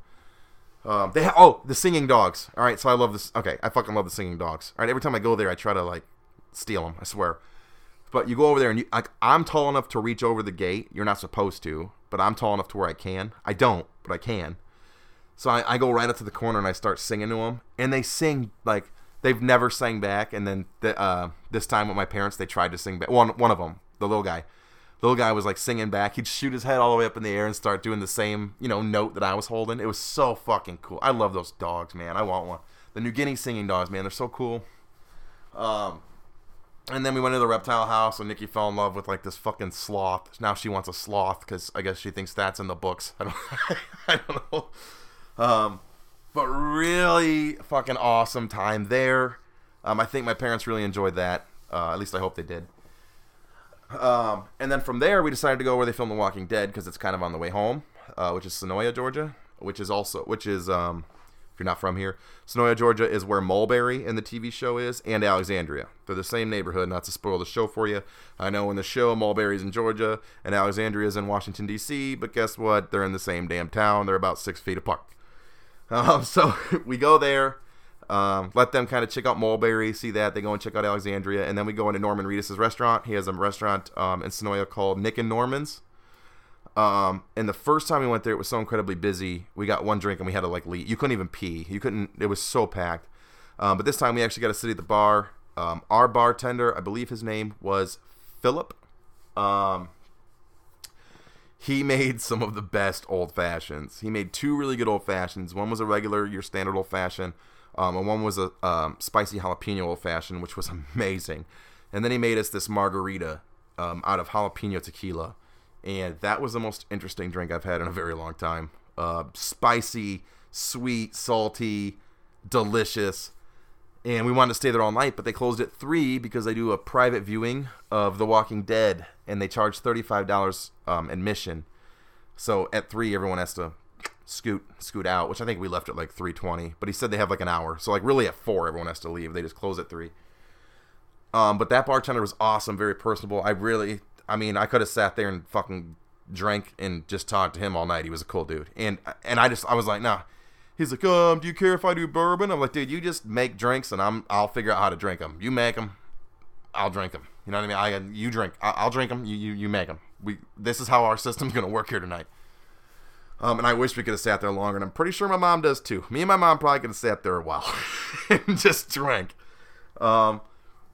Um, they ha- oh the singing dogs. All right, so I love this. Okay, I fucking love the singing dogs. All right, every time I go there, I try to like steal them. I swear. But you go over there and you like I'm tall enough to reach over the gate. You're not supposed to, but I'm tall enough to where I can. I don't, but I can. So I, I go right up to the corner and I start singing to them, and they sing like they've never sang back. And then the, uh, this time with my parents, they tried to sing back. One one of them, the little guy, the little guy was like singing back. He'd shoot his head all the way up in the air and start doing the same you know note that I was holding. It was so fucking cool. I love those dogs, man. I want one. The New Guinea singing dogs, man, they're so cool. Um, and then we went to the reptile house, and Nikki fell in love with like this fucking sloth. Now she wants a sloth because I guess she thinks that's in the books. I don't, I don't know. Um, but really fucking awesome time there. Um, I think my parents really enjoyed that. Uh, at least I hope they did. Um, and then from there, we decided to go where they filmed The Walking Dead because it's kind of on the way home, uh, which is Senoia, Georgia, which is also which is um, if you're not from here, Senoia, Georgia is where Mulberry in the TV show is, and Alexandria. They're the same neighborhood. Not to spoil the show for you, I know in the show Mulberry's in Georgia and Alexandria's in Washington D.C. But guess what? They're in the same damn town. They're about six feet apart. Um, so we go there, um, let them kind of check out Mulberry, see that. They go and check out Alexandria, and then we go into Norman Reedus' restaurant. He has a restaurant um, in Senoia called Nick and Norman's. Um, and the first time we went there, it was so incredibly busy. We got one drink and we had to like leave. You couldn't even pee. You couldn't. It was so packed. Um, but this time we actually got to sit at the bar. Um, our bartender, I believe his name was Philip. Um, he made some of the best old fashions. He made two really good old fashions. One was a regular, your standard old fashioned, um, and one was a um, spicy jalapeno old fashioned, which was amazing. And then he made us this margarita um, out of jalapeno tequila, and that was the most interesting drink I've had in a very long time. Uh, spicy, sweet, salty, delicious. And we wanted to stay there all night, but they closed at three because they do a private viewing of The Walking Dead, and they charge thirty five dollars um, admission. So at three, everyone has to scoot scoot out, which I think we left at like three twenty. But he said they have like an hour, so like really at four, everyone has to leave. They just close at three. Um, but that bartender was awesome, very personable. I really, I mean, I could have sat there and fucking drank and just talked to him all night. He was a cool dude, and and I just I was like, nah. He's like, um, do you care if I do bourbon? I'm like, dude, you just make drinks and I'm I'll figure out how to drink them. You make them, I'll drink them. You know what I mean? I you drink, I'll drink them. You you you make them. We this is how our system's gonna work here tonight. Um, and I wish we could have sat there longer, and I'm pretty sure my mom does too. Me and my mom probably could have sat there a while and just drank. Um,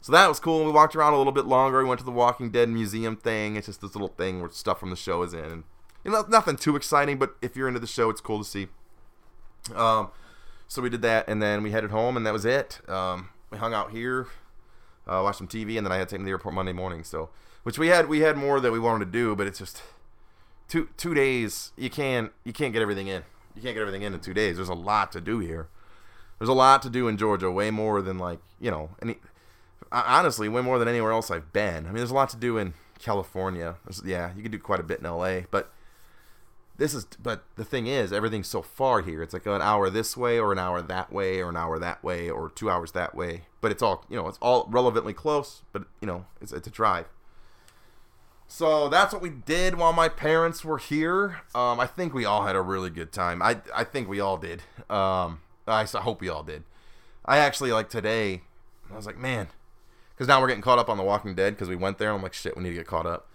so that was cool. We walked around a little bit longer. We went to the Walking Dead museum thing. It's just this little thing where stuff from the show is in. You know, nothing too exciting, but if you're into the show, it's cool to see. Um, so we did that, and then we headed home, and that was it. Um, we hung out here, uh, watched some TV, and then I had to take to the airport Monday morning. So, which we had we had more that we wanted to do, but it's just two two days. You can't you can't get everything in. You can't get everything in in two days. There's a lot to do here. There's a lot to do in Georgia, way more than like you know any honestly, way more than anywhere else I've been. I mean, there's a lot to do in California. There's, yeah, you can do quite a bit in LA, but this is. But the thing is, everything's so far here. It's like an hour this way, or an hour that way, or an hour that way, or two hours that way. But it's all you know. It's all relevantly close, but you know, it's it's a drive. So that's what we did while my parents were here. Um, I think we all had a really good time. I I think we all did. Um, I hope we all did. I actually like today. I was like, man, because now we're getting caught up on The Walking Dead because we went there. and I'm like, shit, we need to get caught up.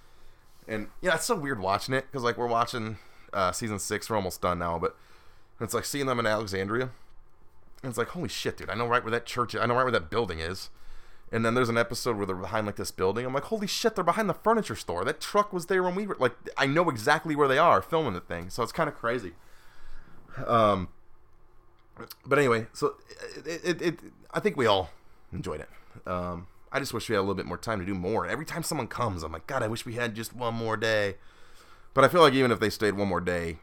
And yeah, it's so weird watching it because like we're watching uh, season six. We're almost done now, but it's like seeing them in Alexandria. And it's like, holy shit, dude! I know right where that church. Is. I know right where that building is. And then there's an episode where they're behind like this building. I'm like, holy shit, they're behind the furniture store. That truck was there when we were like, I know exactly where they are filming the thing. So it's kind of crazy. Um, but anyway, so it, it, it I think we all enjoyed it. Um, I just wish we had a little bit more time to do more. Every time someone comes, I'm like, God, I wish we had just one more day. But I feel like even if they stayed one more day,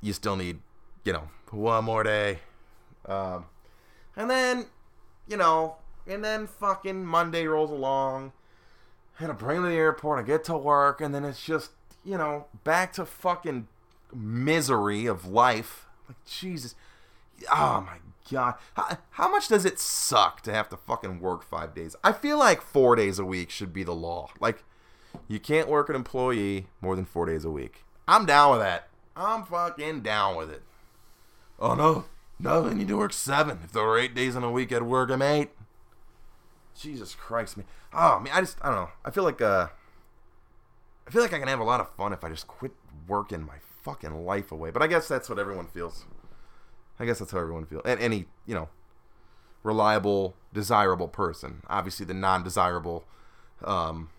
you still need, you know, one more day. Um, and then, you know, and then fucking Monday rolls along. And I bring to the airport. I get to work, and then it's just, you know, back to fucking misery of life. Like Jesus, oh my god, how, how, much does it suck to have to fucking work five days? I feel like four days a week should be the law. Like, you can't work an employee more than four days a week. I'm down with that. I'm fucking down with it. Oh no, no, I need to work seven. If there were eight days in a week, I'd work them eight. Jesus Christ, man. Oh man, I just I don't know. I feel like uh, I feel like I can have a lot of fun if I just quit working my fucking life away. But I guess that's what everyone feels. I guess that's how everyone feels. And any, you know, reliable, desirable person. Obviously, the non-desirable. Um,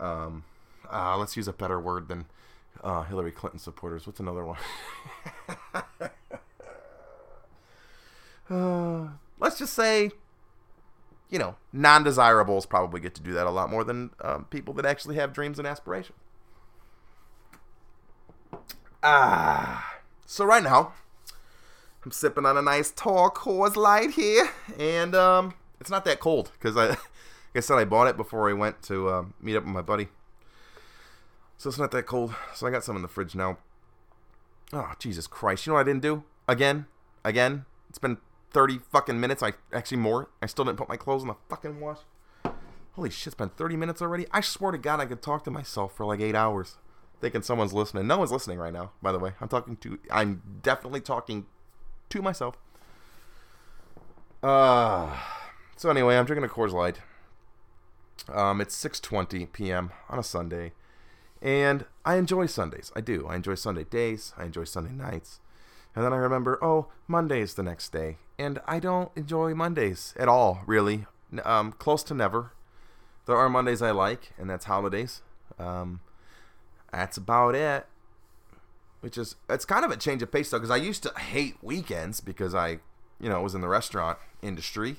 um, uh, let's use a better word than uh, Hillary Clinton supporters. What's another one? uh, let's just say, you know, non-desirables probably get to do that a lot more than um, people that actually have dreams and aspirations. Ah, so right now I'm sipping on a nice tall Coors Light here, and um, it's not that cold because I, I said, I bought it before I went to uh, meet up with my buddy. So it's not that cold. So I got some in the fridge now. Oh Jesus Christ! You know what I didn't do again? Again? It's been 30 fucking minutes. I actually more. I still didn't put my clothes in the fucking wash. Holy shit! It's been 30 minutes already. I swear to God, I could talk to myself for like eight hours thinking someone's listening. No one's listening right now, by the way. I'm talking to I'm definitely talking to myself. Uh, so anyway, I'm drinking a Coors Light. Um, it's 6:20 p.m. on a Sunday, and I enjoy Sundays. I do. I enjoy Sunday days. I enjoy Sunday nights. And then I remember, oh, Monday's the next day, and I don't enjoy Mondays at all, really. Um, close to never. There are Mondays I like, and that's holidays. Um, that's about it which is it's kind of a change of pace though because I used to hate weekends because I you know was in the restaurant industry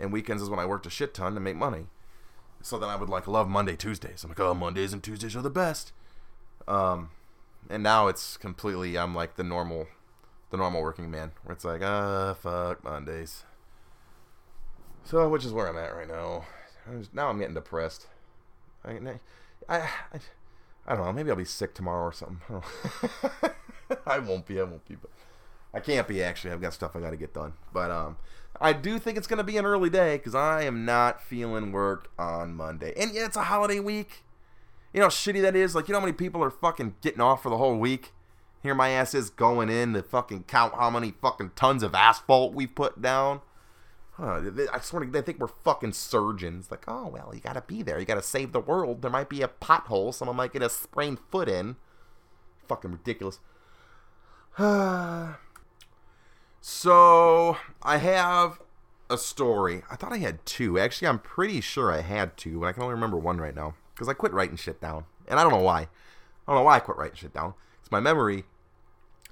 and weekends is when I worked a shit ton to make money. So then I would like love Monday Tuesdays. I'm like oh Mondays and Tuesdays are the best. Um, and now it's completely I'm like the normal the normal working man where it's like ah uh, fuck Mondays. So, which is where I'm at right now. now I'm getting depressed. I, I, I, I don't know. Maybe I'll be sick tomorrow or something. I, I won't be. I won't be. But I can't be actually. I've got stuff I got to get done. But um, I do think it's gonna be an early day because I am not feeling work on Monday. And yeah, it's a holiday week. You know how shitty that is. Like you know how many people are fucking getting off for the whole week. Here my ass is going in to fucking count how many fucking tons of asphalt we've put down. Huh, I swear to they think we're fucking surgeons. Like, oh well, you gotta be there. You gotta save the world. There might be a pothole. Someone might get a sprained foot in. Fucking ridiculous. so I have a story. I thought I had two. Actually, I'm pretty sure I had two, but I can only remember one right now because I quit writing shit down, and I don't know why. I don't know why I quit writing shit down. It's my memory.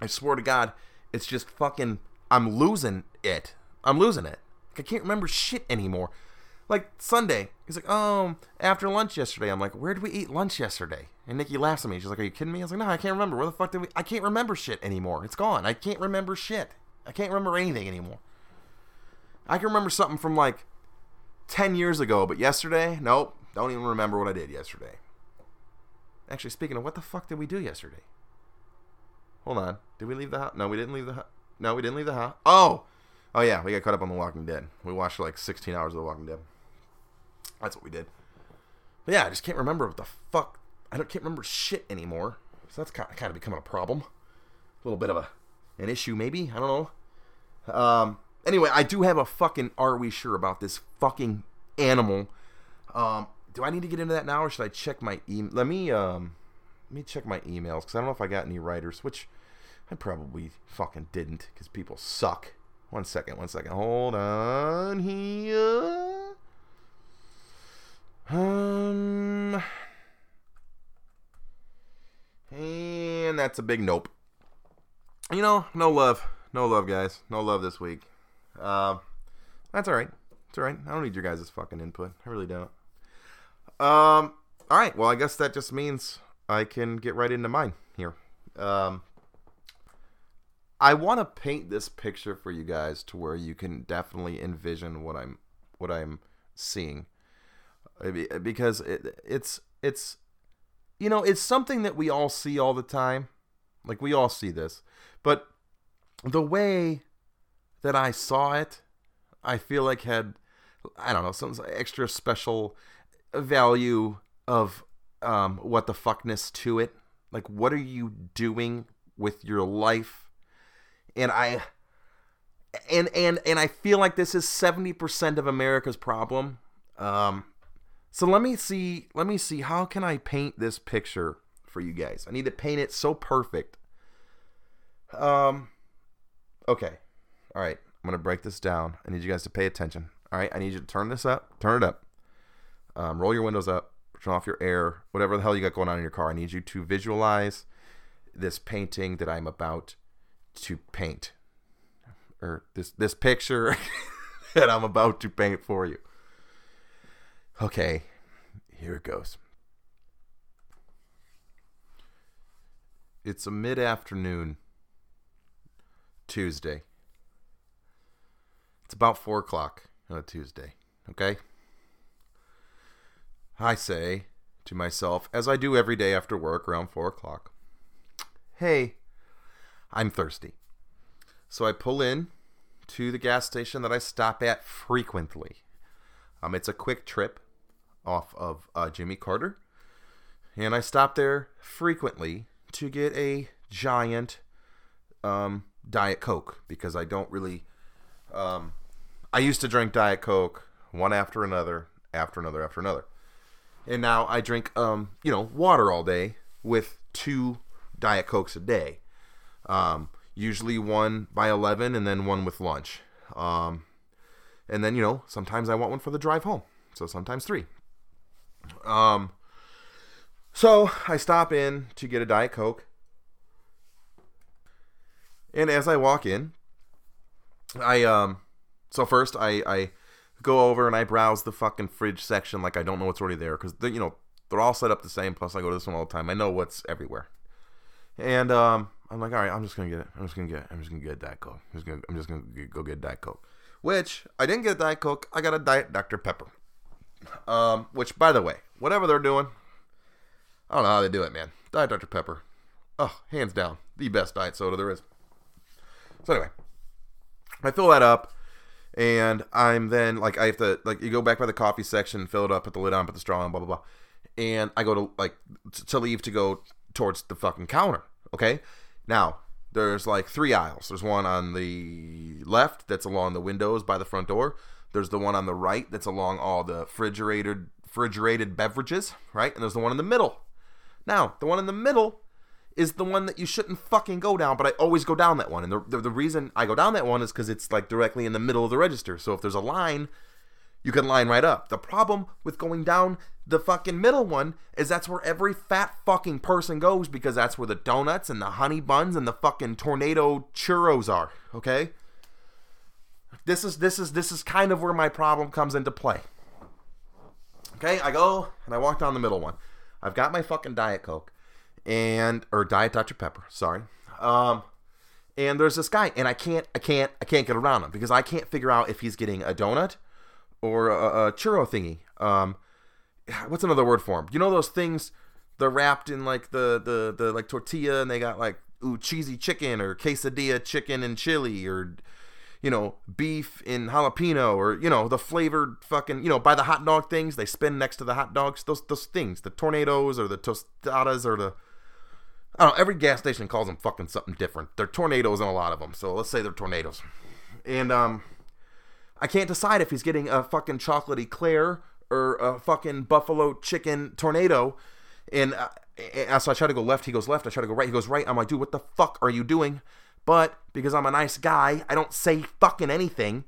I swear to God, it's just fucking. I'm losing it. I'm losing it. I can't remember shit anymore. Like Sunday, he's like, um, after lunch yesterday. I'm like, where did we eat lunch yesterday? And Nikki laughs at me. She's like, are you kidding me? I was like, no, I can't remember. Where the fuck did we? I can't remember shit anymore. It's gone. I can't remember shit. I can't remember anything anymore. I can remember something from like 10 years ago, but yesterday, nope. Don't even remember what I did yesterday. Actually, speaking of, what the fuck did we do yesterday? Hold on. Did we leave the house? No, we didn't leave the house. No, we didn't leave the house. Oh! Oh yeah, we got caught up on The Walking Dead. We watched like 16 hours of The Walking Dead. That's what we did. But yeah, I just can't remember what the fuck. I don't can't remember shit anymore. So that's kind of, kind of becoming a problem. A little bit of a an issue maybe. I don't know. Um. Anyway, I do have a fucking. Are we sure about this fucking animal? Um. Do I need to get into that now, or should I check my email? Let me um. Let me check my emails because I don't know if I got any writers, which I probably fucking didn't because people suck. One second, one second. Hold on here. Um. And that's a big nope. You know, no love. No love, guys. No love this week. Uh, that's alright. It's alright. I don't need your guys' fucking input. I really don't. Um. Alright, well, I guess that just means I can get right into mine here. Um. I want to paint this picture for you guys to where you can definitely envision what I'm what I'm seeing because it, it's it's you know it's something that we all see all the time like we all see this. But the way that I saw it I feel like had I don't know some extra special value of um, what the fuckness to it. Like what are you doing with your life? And I and and and I feel like this is 70% of America's problem. Um so let me see let me see how can I paint this picture for you guys. I need to paint it so perfect. Um okay. All right. I'm going to break this down. I need you guys to pay attention. All right? I need you to turn this up. Turn it up. Um, roll your windows up. Turn off your air. Whatever the hell you got going on in your car. I need you to visualize this painting that I'm about to paint or this this picture that I'm about to paint for you. Okay, here it goes. It's a mid-afternoon Tuesday. It's about four o'clock on a Tuesday. Okay. I say to myself, as I do every day after work around four o'clock, "Hey, I'm thirsty. So I pull in to the gas station that I stop at frequently. Um, it's a QuikTrip off of uh, Jimmy Carter. And I stop there frequently to get a giant um, Diet Coke because I don't really. Um, I used to drink Diet Coke one after another, after another, after another. And now I drink, um, you know, water all day with two Diet Cokes a day. Um, usually one by 11 and then one with lunch. Um, and then, you know, sometimes I want one for the drive home. So sometimes three. Um, so I stop in to get a Diet Coke. And as I walk in, I, um, so first I, I go over and I browse the fucking fridge section like I don't know what's already there because, you know, they're all set up the same. Plus, I go to this one all the time. I know what's everywhere. And, um, I'm like, all right, I'm just gonna get it. I'm just gonna get. It. I'm just gonna get Diet Coke. I'm just gonna. I'm just gonna go get Diet Coke. which I didn't get a Diet Coke. I got a Diet Dr. Pepper. Um, which, by the way, whatever they're doing, I don't know how they do it, man. Diet Dr. Pepper. Oh, hands down, the best diet soda there is. So anyway, I fill that up, and I'm then like I have to like you go back by the coffee section, fill it up, put the lid on, put the straw on, blah blah blah, and I go to like to leave to go towards the fucking counter. Okay, now there's like three aisles. There's one on the left that's along the windows by the front door. There's the one on the right that's along all the refrigerated refrigerated beverages, right? And there's the one in the middle. Now, the one in the middle is the one that you shouldn't fucking go down, but I always go down that one. And the, the, the reason I go down that one is because it's like directly in the middle of the register. So if there's a line, you can line right up. The problem with going down the fucking middle one is that's where every fat fucking person goes because that's where the donuts and the honey buns and the fucking tornado churros are, okay? This is this is this is kind of where my problem comes into play. Okay, I go and I walk down the middle one. I've got my fucking diet coke and or diet Dr Pepper, sorry. Um and there's this guy and I can't I can't I can't get around him because I can't figure out if he's getting a donut or a, a churro thingy. Um what's another word for them? You know those things they're wrapped in like the the the like tortilla and they got like ooh cheesy chicken or quesadilla chicken and chili or you know beef in jalapeno or you know the flavored fucking you know by the hot dog things they spin next to the hot dogs those those things the tornadoes or the tostadas or the I don't know every gas station calls them fucking something different they're tornadoes in a lot of them so let's say they're tornadoes and um I can't decide if he's getting a fucking chocolate eclair or a fucking buffalo chicken tornado. And uh, so I try to go left, he goes left. I try to go right, he goes right. I'm like, dude, what the fuck are you doing? But because I'm a nice guy, I don't say fucking anything.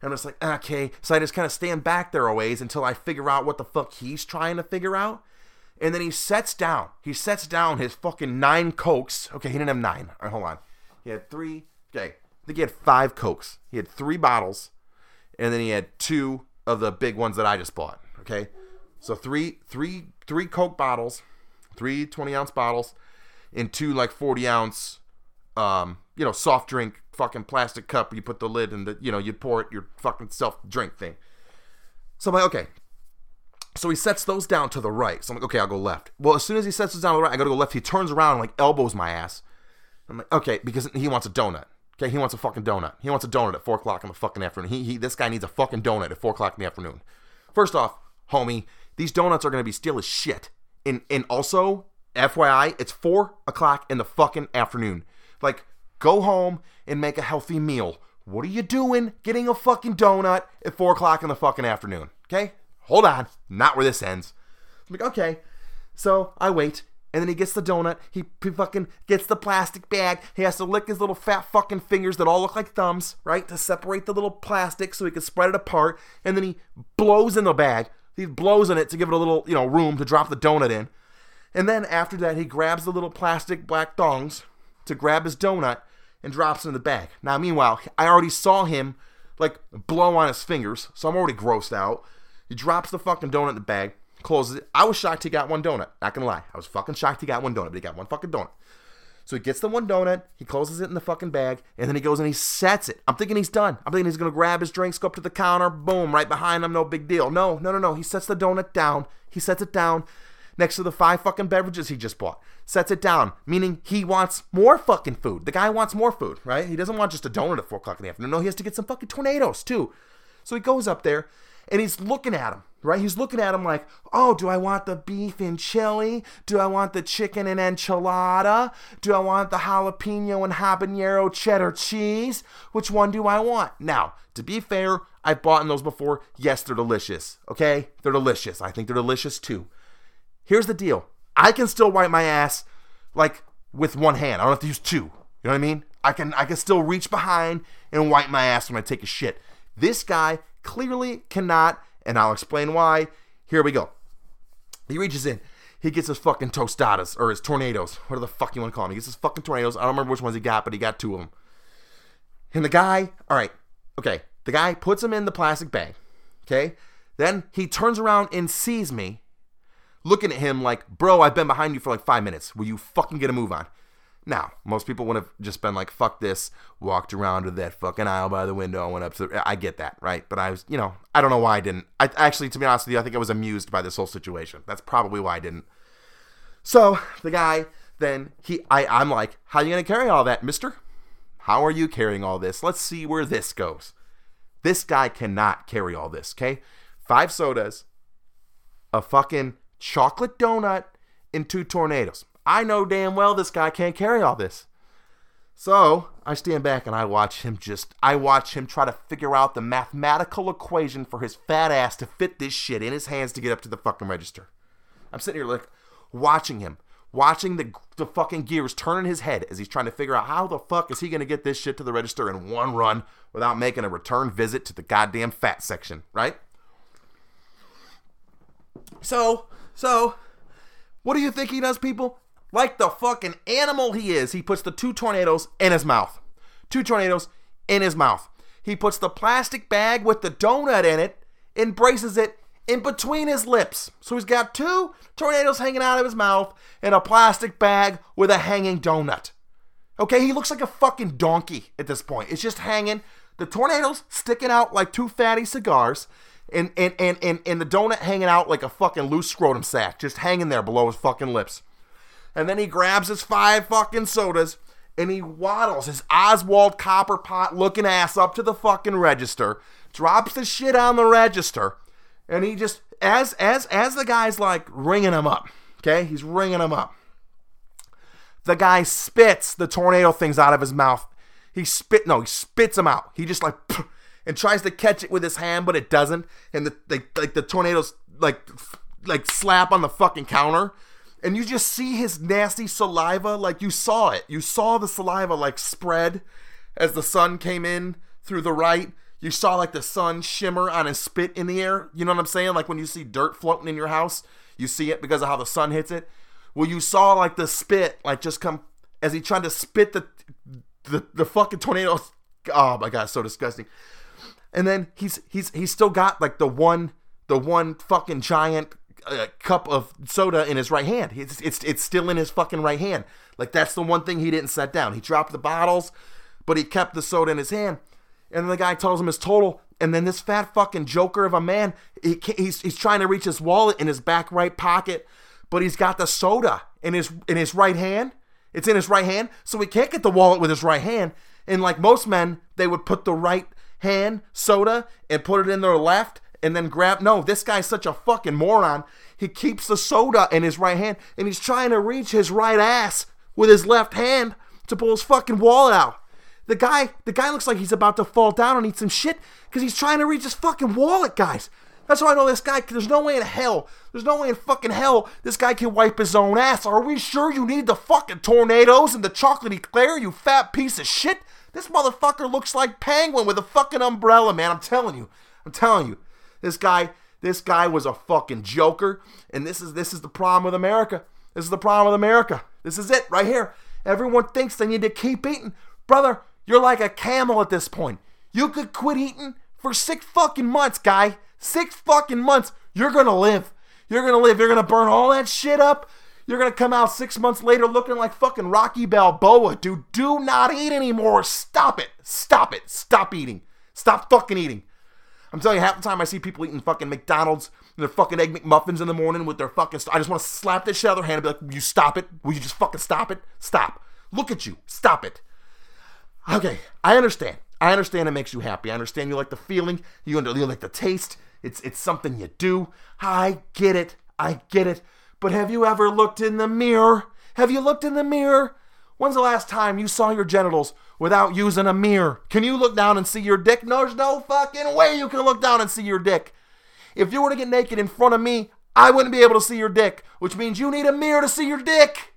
I'm just like, okay. So I just kind of stand back there a ways until I figure out what the fuck he's trying to figure out. And then he sets down. He sets down his fucking nine cokes. Okay, he didn't have nine. All right, hold on. He had three. Okay, I think he had five cokes. He had three bottles, and then he had two of the big ones that I just bought. Okay, so three three three Coke bottles, three 20 ounce bottles, and two like 40 ounce, um, you know, soft drink fucking plastic cup. You put the lid and the you know you pour it your fucking self drink thing. So I'm like, okay. So he sets those down to the right. So I'm like, okay, I'll go left. Well, as soon as he sets those down to the right, I gotta go left. He turns around and like elbows my ass. I'm like, okay, because he wants a donut. Okay, he wants a fucking donut. He wants a donut at four o'clock in the fucking afternoon. He, he this guy needs a fucking donut at four o'clock in the afternoon. First off, homie, these donuts are gonna be stale as shit. And and also, FYI, it's four o'clock in the fucking afternoon. Like, go home and make a healthy meal. What are you doing getting a fucking donut at four o'clock in the fucking afternoon? Okay? Hold on. Not where this ends. I'm like, okay. So I wait. And then he gets the donut. He, he fucking gets the plastic bag. He has to lick his little fat fucking fingers that all look like thumbs, right? To separate the little plastic so he can spread it apart. And then he blows in the bag. He blows in it to give it a little, you know, room to drop the donut in. And then after that, he grabs the little plastic black thongs to grab his donut and drops into the bag. Now, meanwhile, I already saw him like blow on his fingers, so I'm already grossed out. He drops the fucking donut in the bag, closes it. I was shocked he got one donut. Not gonna lie, I was fucking shocked he got one donut, but he got one fucking donut. So he gets the one donut, he closes it in the fucking bag, and then he goes and he sets it. I'm thinking he's done. I'm thinking he's gonna grab his drinks, go up to the counter, boom, right behind him, no big deal. No, no, no, no. He sets the donut down. He sets it down next to the five fucking beverages he just bought. Sets it down, meaning he wants more fucking food. The guy wants more food, right? He doesn't want just a donut at four o'clock in the afternoon. No, he has to get some fucking tornadoes too. So he goes up there and he's looking at him, right? He's looking at him like, oh, do I want the beef and chili? Do I want the chicken and enchilada? Do I want the jalapeno and habanero cheddar cheese? Which one do I want? Now, to be fair, I've bought those before. Yes, they're delicious. Okay? They're delicious. I think they're delicious too. Here's the deal I can still wipe my ass like with one hand. I don't have to use two. You know what I mean? I can I can still reach behind and wipe my ass when I take a shit. This guy clearly cannot, and I'll explain why. Here we go. He reaches in. He gets his fucking tostadas or his tornadoes. What the fuck you want to call them? He gets his fucking tornadoes. I don't remember which ones he got, but he got two of them. And the guy, all right, okay. The guy puts them in the plastic bag. Okay. Then he turns around and sees me looking at him like, bro, I've been behind you for like five minutes. Will you fucking get a move on? Now, most people would have just been like, fuck this, walked around to that fucking aisle by the window and went up to the, I get that, right? But I was, you know, I don't know why I didn't. I actually, to be honest with you, I think I was amused by this whole situation. That's probably why I didn't. So the guy then he I, I'm like, how are you gonna carry all that, mister? How are you carrying all this? Let's see where this goes. This guy cannot carry all this, okay? Five sodas, a fucking chocolate donut, and two tornadoes. I know damn well this guy can't carry all this. So I stand back and I watch him just, I watch him try to figure out the mathematical equation for his fat ass to fit this shit in his hands to get up to the fucking register. I'm sitting here like watching him, watching the, the fucking gears turn in his head as he's trying to figure out how the fuck is he going to get this shit to the register in one run without making a return visit to the goddamn fat section, right? So, so, what do you think he does, people? like the fucking animal he is, he puts the two tornadoes in his mouth. Two tornadoes in his mouth. He puts the plastic bag with the donut in it and braces it in between his lips. So he's got two tornadoes hanging out of his mouth and a plastic bag with a hanging donut. Okay, he looks like a fucking donkey at this point. It's just hanging. The tornadoes sticking out like two fatty cigars, and and and and, and the donut hanging out like a fucking loose scrotum sack, just hanging there below his fucking lips and then he grabs his five fucking sodas and he waddles his Oswald Copperpot looking ass up to the fucking register, drops the shit on the register, and he just as as as the guy's like ringing him up, okay, he's ringing him up. The guy spits the tornado things out of his mouth. He spit no, he spits them out. He just like and tries to catch it with his hand, but it doesn't. And the, like the tornadoes like like slap on the fucking counter. And you just see his nasty saliva. Like you saw it. You saw the saliva like spread as the sun came in through the right. You saw like the sun shimmer on his spit in the air. You know what i'm saying? Like when you see dirt floating in your house you see it because of how the sun hits it. Well you saw like the spit like just come as he tried to spit the the, the fucking tornado oh my god so disgusting and then he's he's he's still got like the one the one fucking giant a cup of soda in his right hand. It's, it's it's still in his fucking right hand. Like that's the one thing he didn't set down. He dropped the bottles, but he kept the soda in his hand. And then the guy tells him his total. And then this fat fucking joker of a man, he, he's he's trying to reach his wallet in his back right pocket, but he's got the soda in his in his right hand. It's in his right hand, so he can't get the wallet with his right hand. And like most men, they would put the right hand soda and put it in their left and then grab. No, this guy's such a fucking moron. He keeps the soda in his right hand and he's trying to reach his right ass with his left hand to pull his fucking wallet out. The guy, the guy looks like he's about to fall down and eat some shit because he's trying to reach his fucking wallet, guys. That's how I know this guy. There's no way in hell. There's no way in fucking hell this guy can wipe his own ass. Are we sure you need the fucking tornadoes and the chocolate eclair, you fat piece of shit? This motherfucker looks like Penguin with a fucking umbrella, man. I'm telling you. I'm telling you. This guy, this guy was a fucking joker, and this is this is the problem with America. This is the problem with America. This is it right here. Everyone thinks they need to keep eating. Brother, you're like a camel at this point. You could quit eating for six fucking months, guy. Six fucking months. You're gonna live. You're gonna live. You're gonna burn all that shit up. You're gonna come out six months later looking like fucking Rocky Balboa, dude. Do not eat anymore. Stop it. Stop it. Stop eating. Stop fucking eating. I'm telling you, half the time I see people eating fucking McDonald's and their fucking egg McMuffins in the morning with their fucking. St- I just want to slap this shit out of their hand and be like, "Will you stop it? Will you just fucking stop it? Stop! Look at you! Stop it!" Okay, I understand. I understand it makes you happy. I understand you like the feeling. You, you like the taste. It's it's something you do. I get it. I get it. But have you ever looked in the mirror? Have you looked in the mirror? When's the last time you saw your genitals without using a mirror? Can you look down and see your dick? No, there's no fucking way you can look down and see your dick. If you were to get naked in front of me, I wouldn't be able to see your dick, which means you need a mirror to see your dick.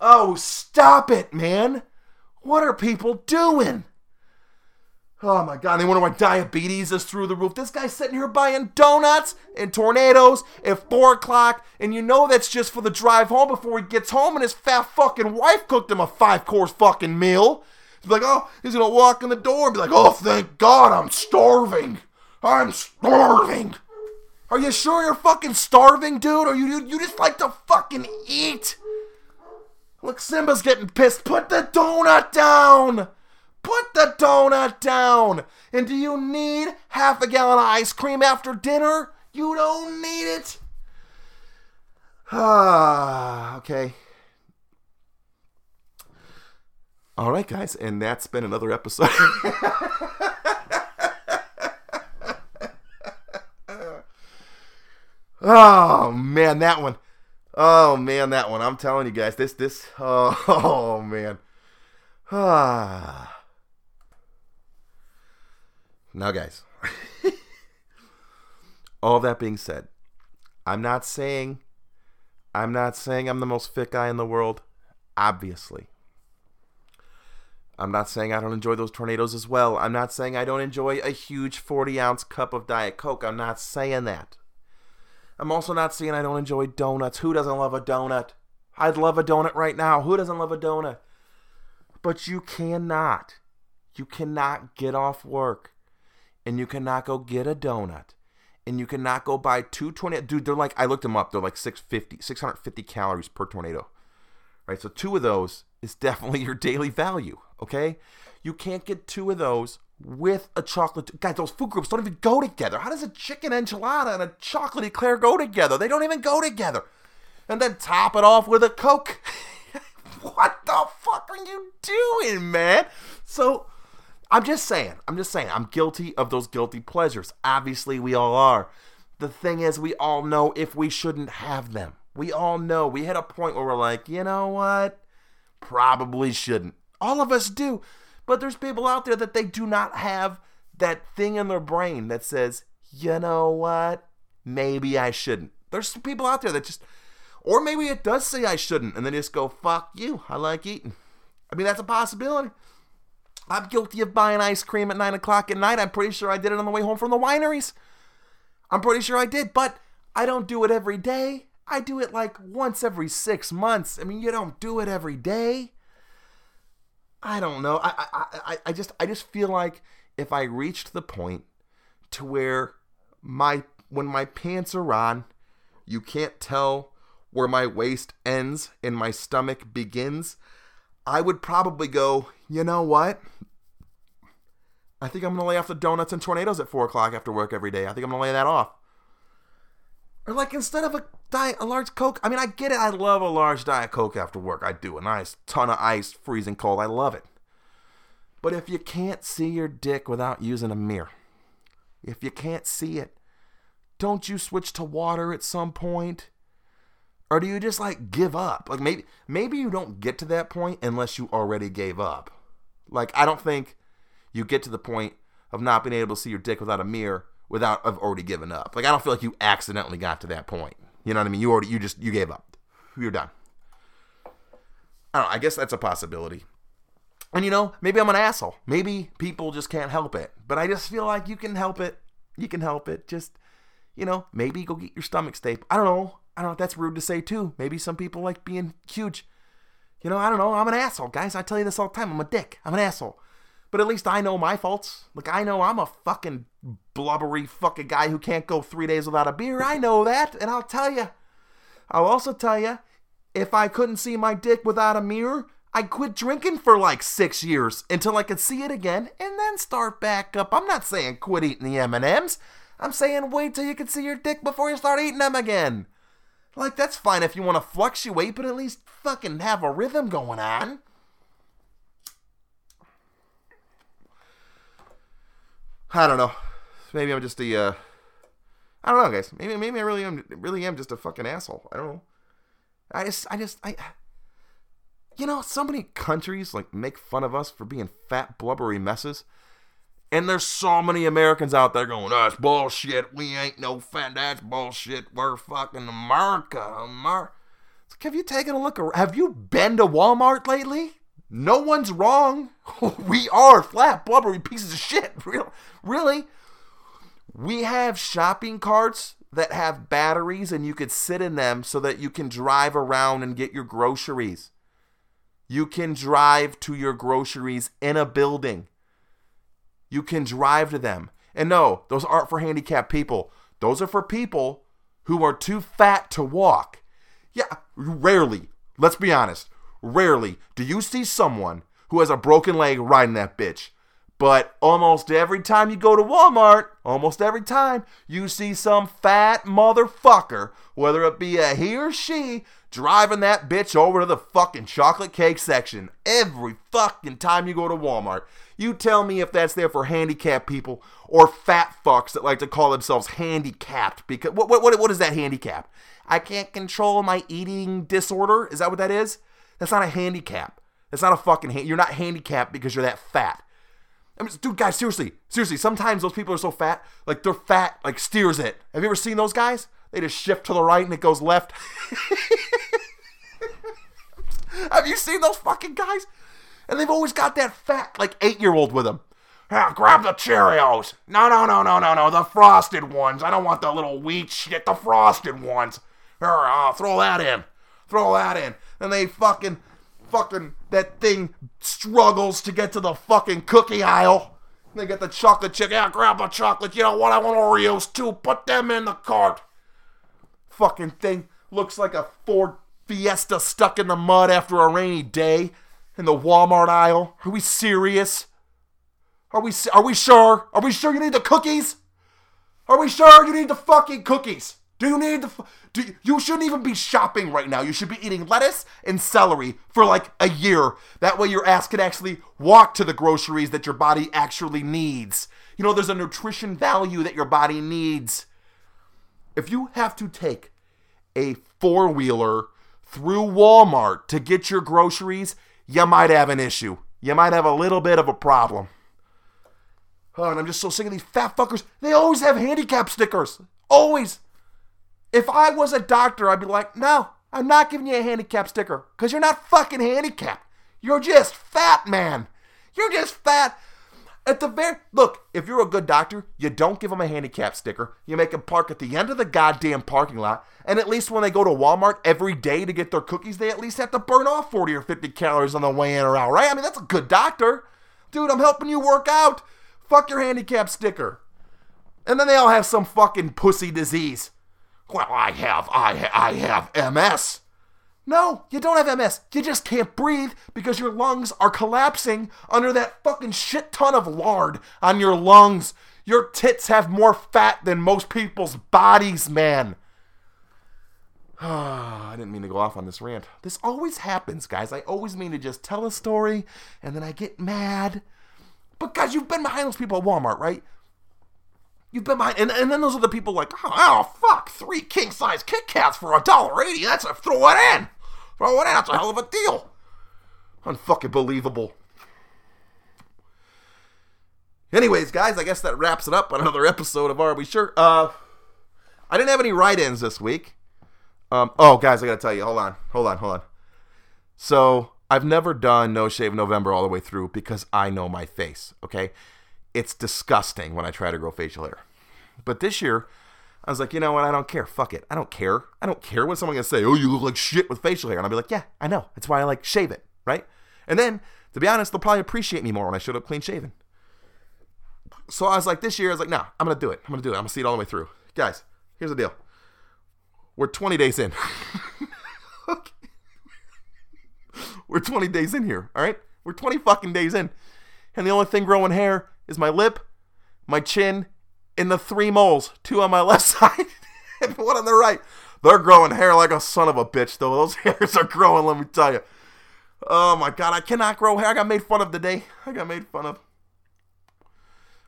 Oh, stop it, man. What are people doing? Oh my god, they wonder why diabetes is through the roof. This guy's sitting here buying donuts and tornadoes at 4 o'clock, and you know that's just for the drive home before he gets home, and his fat fucking wife cooked him a five course fucking meal. He's like, oh, he's gonna walk in the door and be like, oh, thank God I'm starving. I'm starving. Are you sure you're fucking starving, dude? Or you you just like to fucking eat? Look, Simba's getting pissed. Put the donut down. Put the donut down. And do you need half a gallon of ice cream after dinner? You don't need it. Ah, okay. All right, guys, and that's been another episode. oh man, that one. Oh man, that one. I'm telling you guys, this this. Oh, oh man. Ah. Now, guys. All that being said, I'm not saying I'm not saying I'm the most fit guy in the world, obviously. I'm not saying I don't enjoy those tornadoes as well. I'm not saying I don't enjoy a huge 40 ounce cup of Diet Coke. I'm not saying that. I'm also not saying I don't enjoy donuts. Who doesn't love a donut? I'd love a donut right now. Who doesn't love a donut? But you cannot. You cannot get off work and you cannot go get a donut and you cannot go buy two tornado. Dude, they're like, I looked them up. They're like 650, 650 calories per tornado. Right? So two of those is definitely your daily value. Okay? You can't get two of those with a chocolate. Guys, those food groups don't even go together. How does a chicken enchilada and a chocolate eclair go together? They don't even go together. And then top it off with a Coke. what the fuck are you doing, man? So I'm just saying, I'm just saying, I'm guilty of those guilty pleasures. Obviously, we all are. The thing is, we all know if we shouldn't have them. We all know. We hit a point where we're like, you know what? Probably shouldn't. All of us do. But there's people out there that they do not have that thing in their brain that says, you know what? Maybe I shouldn't. There's people out there that just, or maybe it does say I shouldn't, and then just go, fuck you. I like eating. I mean, that's a possibility. I'm guilty of buying ice cream at 9 o'clock at night. I'm pretty sure I did it on the way home from the wineries. I'm pretty sure I did, but I don't do it every day. I do it like once every six months. I mean, you don't do it every day. I don't know. I, I, I, I just I just feel like if I reached the point to where my when my pants are on, you can't tell where my waist ends and my stomach begins. I would probably go, you know what? I think I'm to lay off the donuts and tornadoes at 4 o'clock after work every day. I think I'm to lay that off. Or like instead of a diet, a large Coke. I mean, I get it. I love a large Diet Coke after work. I do. A nice ton of ice, freezing cold. I love it. But if you can't see your dick without using a mirror, if you can't see it, don't you switch to water at some point? Or do you just like give up? Like maybe maybe you don't get to that point unless you already gave up. Like I don't think you get to the point of not being able to see your dick without a mirror without have already given up. Like I don't feel like you accidentally got to that point. You know what I mean? You already you just you gave up. You're done. I don't know, I guess that's a possibility. And you know, maybe I'm an asshole. Maybe people just can't help it. But I just feel like you can help it. You can help it. Just, you know, maybe go get your stomach staped. I don't know. I don't know. That's rude to say too. Maybe some people like being huge. You know, I don't know. I'm an asshole, guys. I tell you this all the time. I'm a dick. I'm an asshole. But at least I know my faults. Like I know I'm a fucking blubbery fucking guy who can't go three days without a beer. I know that, and I'll tell you. I'll also tell you, if I couldn't see my dick without a mirror, I'd quit drinking for like six years until I could see it again, and then start back up. I'm not saying quit eating the M&Ms. I'm saying wait till you can see your dick before you start eating them again. Like, that's fine if you want to fluctuate, but at least fucking have a rhythm going on. I don't know. Maybe I'm just a, uh, I don't know, guys. Maybe, maybe I really am, really am just a fucking asshole. I don't know. I just, I just, I, you know, so many countries like make fun of us for being fat, blubbery messes. And there's so many Americans out there going, that's bullshit. We ain't no fat. That's bullshit. We're fucking America. America. Like, have you taken a look? Have you been to Walmart lately? No one's wrong. we are flat, blubbery pieces of shit. Really? We have shopping carts that have batteries and you could sit in them so that you can drive around and get your groceries. You can drive to your groceries in a building. You can drive to them. And no, those aren't for handicapped people. Those are for people who are too fat to walk. Yeah, rarely, let's be honest, rarely do you see someone who has a broken leg riding that bitch. But almost every time you go to Walmart, almost every time, you see some fat motherfucker, whether it be a he or she, driving that bitch over to the fucking chocolate cake section. Every fucking time you go to Walmart. You tell me if that's there for handicapped people or fat fucks that like to call themselves handicapped. Because what what what, is that handicap? I can't control my eating disorder. Is that what that is? That's not a handicap. That's not a fucking. You're not handicapped because you're that fat. I mean, dude, guys, seriously, seriously. Sometimes those people are so fat, like they're fat, like steers it. Have you ever seen those guys? They just shift to the right and it goes left. Have you seen those fucking guys? And they've always got that fat, like eight year old with them. Yeah, grab the Cheerios. No, no, no, no, no, no. The frosted ones. I don't want the little wheat shit. The frosted ones. Here, throw that in. Throw that in. And they fucking, fucking, that thing struggles to get to the fucking cookie aisle. They get the chocolate chip. Yeah, grab the chocolate. You know what? I want Oreos too. Put them in the cart. Fucking thing looks like a Ford Fiesta stuck in the mud after a rainy day in the Walmart aisle. Are we serious? Are we are we sure? Are we sure you need the cookies? Are we sure you need the fucking cookies? Do you need the do you, you shouldn't even be shopping right now. You should be eating lettuce and celery for like a year. That way your ass can actually walk to the groceries that your body actually needs. You know, there's a nutrition value that your body needs. If you have to take a four-wheeler through Walmart to get your groceries, you might have an issue. You might have a little bit of a problem. Oh, and I'm just so sick of these fat fuckers. They always have handicap stickers. Always. If I was a doctor, I'd be like, no, I'm not giving you a handicap sticker because you're not fucking handicapped. You're just fat, man. You're just fat. At the very look, if you're a good doctor, you don't give them a handicap sticker. You make them park at the end of the goddamn parking lot, and at least when they go to Walmart every day to get their cookies, they at least have to burn off 40 or 50 calories on the way in or out, right? I mean, that's a good doctor. Dude, I'm helping you work out. Fuck your handicap sticker. And then they all have some fucking pussy disease. Well, I have, I, ha- I have MS. No, you don't have MS. You just can't breathe because your lungs are collapsing under that fucking shit ton of lard on your lungs. Your tits have more fat than most people's bodies, man. I didn't mean to go off on this rant. This always happens, guys. I always mean to just tell a story and then I get mad. But guys, you've been behind those people at Walmart, right? You've been behind, and, and then those are the people like, oh, oh fuck, three king size Kit Kats for a dollar eighty. That's a throw it in, throw it in. That's a hell of a deal. Unfucking believable. Anyways, guys, I guess that wraps it up on another episode of Are We Sure? Uh, I didn't have any write-ins this week. Um, oh, guys, I gotta tell you, hold on, hold on, hold on. So I've never done No Shave November all the way through because I know my face. Okay, it's disgusting when I try to grow facial hair. But this year, I was like, you know what? I don't care. Fuck it. I don't care. I don't care what someone gonna say. Oh, you look like shit with facial hair, and I'll be like, yeah, I know. That's why I like shave it, right? And then, to be honest, they'll probably appreciate me more when I showed up clean shaven. So I was like, this year, I was like, no, I'm gonna do it. I'm gonna do it. I'm gonna see it all the way through, guys. Here's the deal. We're 20 days in. okay. We're 20 days in here, all right? We're 20 fucking days in. And the only thing growing hair is my lip, my chin, and the three moles. Two on my left side and one on the right. They're growing hair like a son of a bitch, though. Those hairs are growing, let me tell you. Oh my god, I cannot grow hair. I got made fun of today. I got made fun of.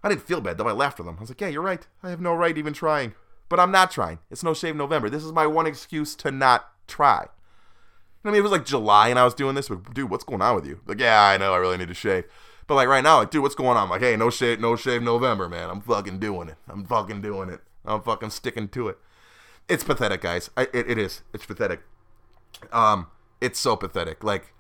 I didn't feel bad, though. I laughed at them. I was like, yeah, you're right. I have no right even trying. But I'm not trying. It's no shave November. This is my one excuse to not try. I mean, it was like July and I was doing this, but dude, what's going on with you? Like, yeah, I know, I really need to shave. But like right now, like, dude, what's going on? I'm like, hey, no shave, no shave November, man. I'm fucking doing it. I'm fucking doing it. I'm fucking sticking to it. It's pathetic, guys. I, it, it is. It's pathetic. Um, it's so pathetic. Like,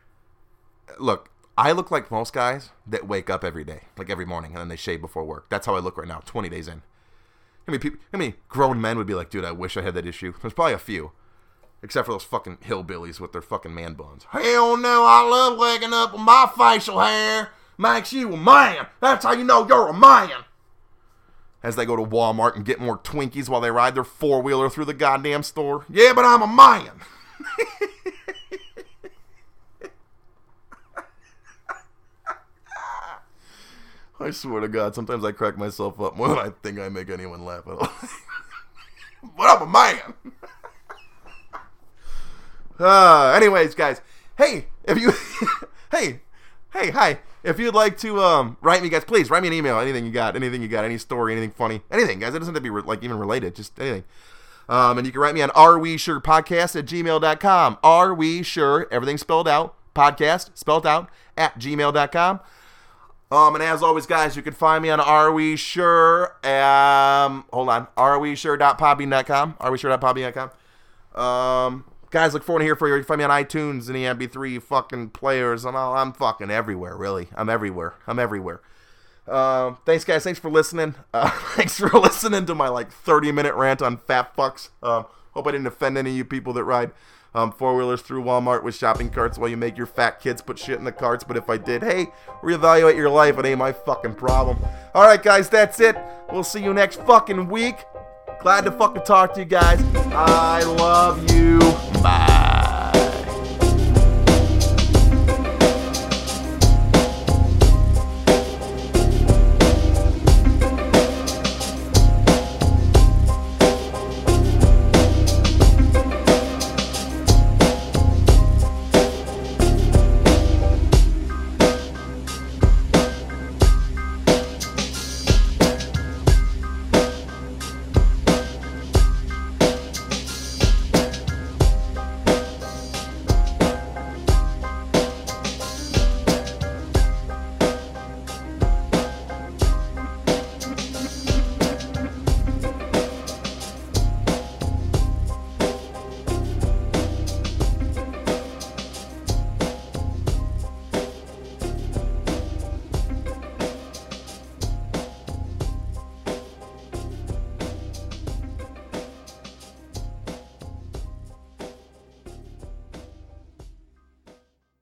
look, I look like most guys that wake up every day, like every morning, and then they shave before work. That's how I look right now, 20 days in. I mean, people, I mean, grown men would be like, dude, I wish I had that issue. There's probably a few. Except for those fucking hillbillies with their fucking man buns. Hell no, I love waking up with my facial hair. Makes you a man. That's how you know you're a man. As they go to Walmart and get more Twinkies while they ride their four wheeler through the goddamn store. Yeah, but I'm a man. I swear to God, sometimes I crack myself up more than I think I make anyone laugh at all. but I'm a man. uh, anyways, guys, hey, if you, hey, hey, hi, if you'd like to um, write me, guys, please write me an email. Anything you got, anything you got, any story, anything funny, anything, guys. It doesn't have to be re- like even related, just anything. Um, and you can write me on are we sure podcast at gmail.com. Are we sure, everything spelled out, podcast spelled out at gmail.com. Um, and as always, guys, you can find me on Are We Sure? Um, hold on, Are We Sure.podbean.com. Are We Sure.podbean.com. Um, guys, look forward to hear from you. You find me on iTunes and the MP3 fucking players. I'm, all, I'm fucking everywhere, really. I'm everywhere. I'm everywhere. Um, thanks, guys. Thanks for listening. Uh, thanks for listening to my like 30 minute rant on fat fucks. Um, hope I didn't offend any of you people that ride um, four wheelers through Walmart with shopping carts while you make your fat kids put shit in the carts. But if I did, hey, reevaluate your life. It ain't my fucking problem. All right, guys, that's it. We'll see you next fucking week. Glad to fucking talk to you guys. I love you. Bye.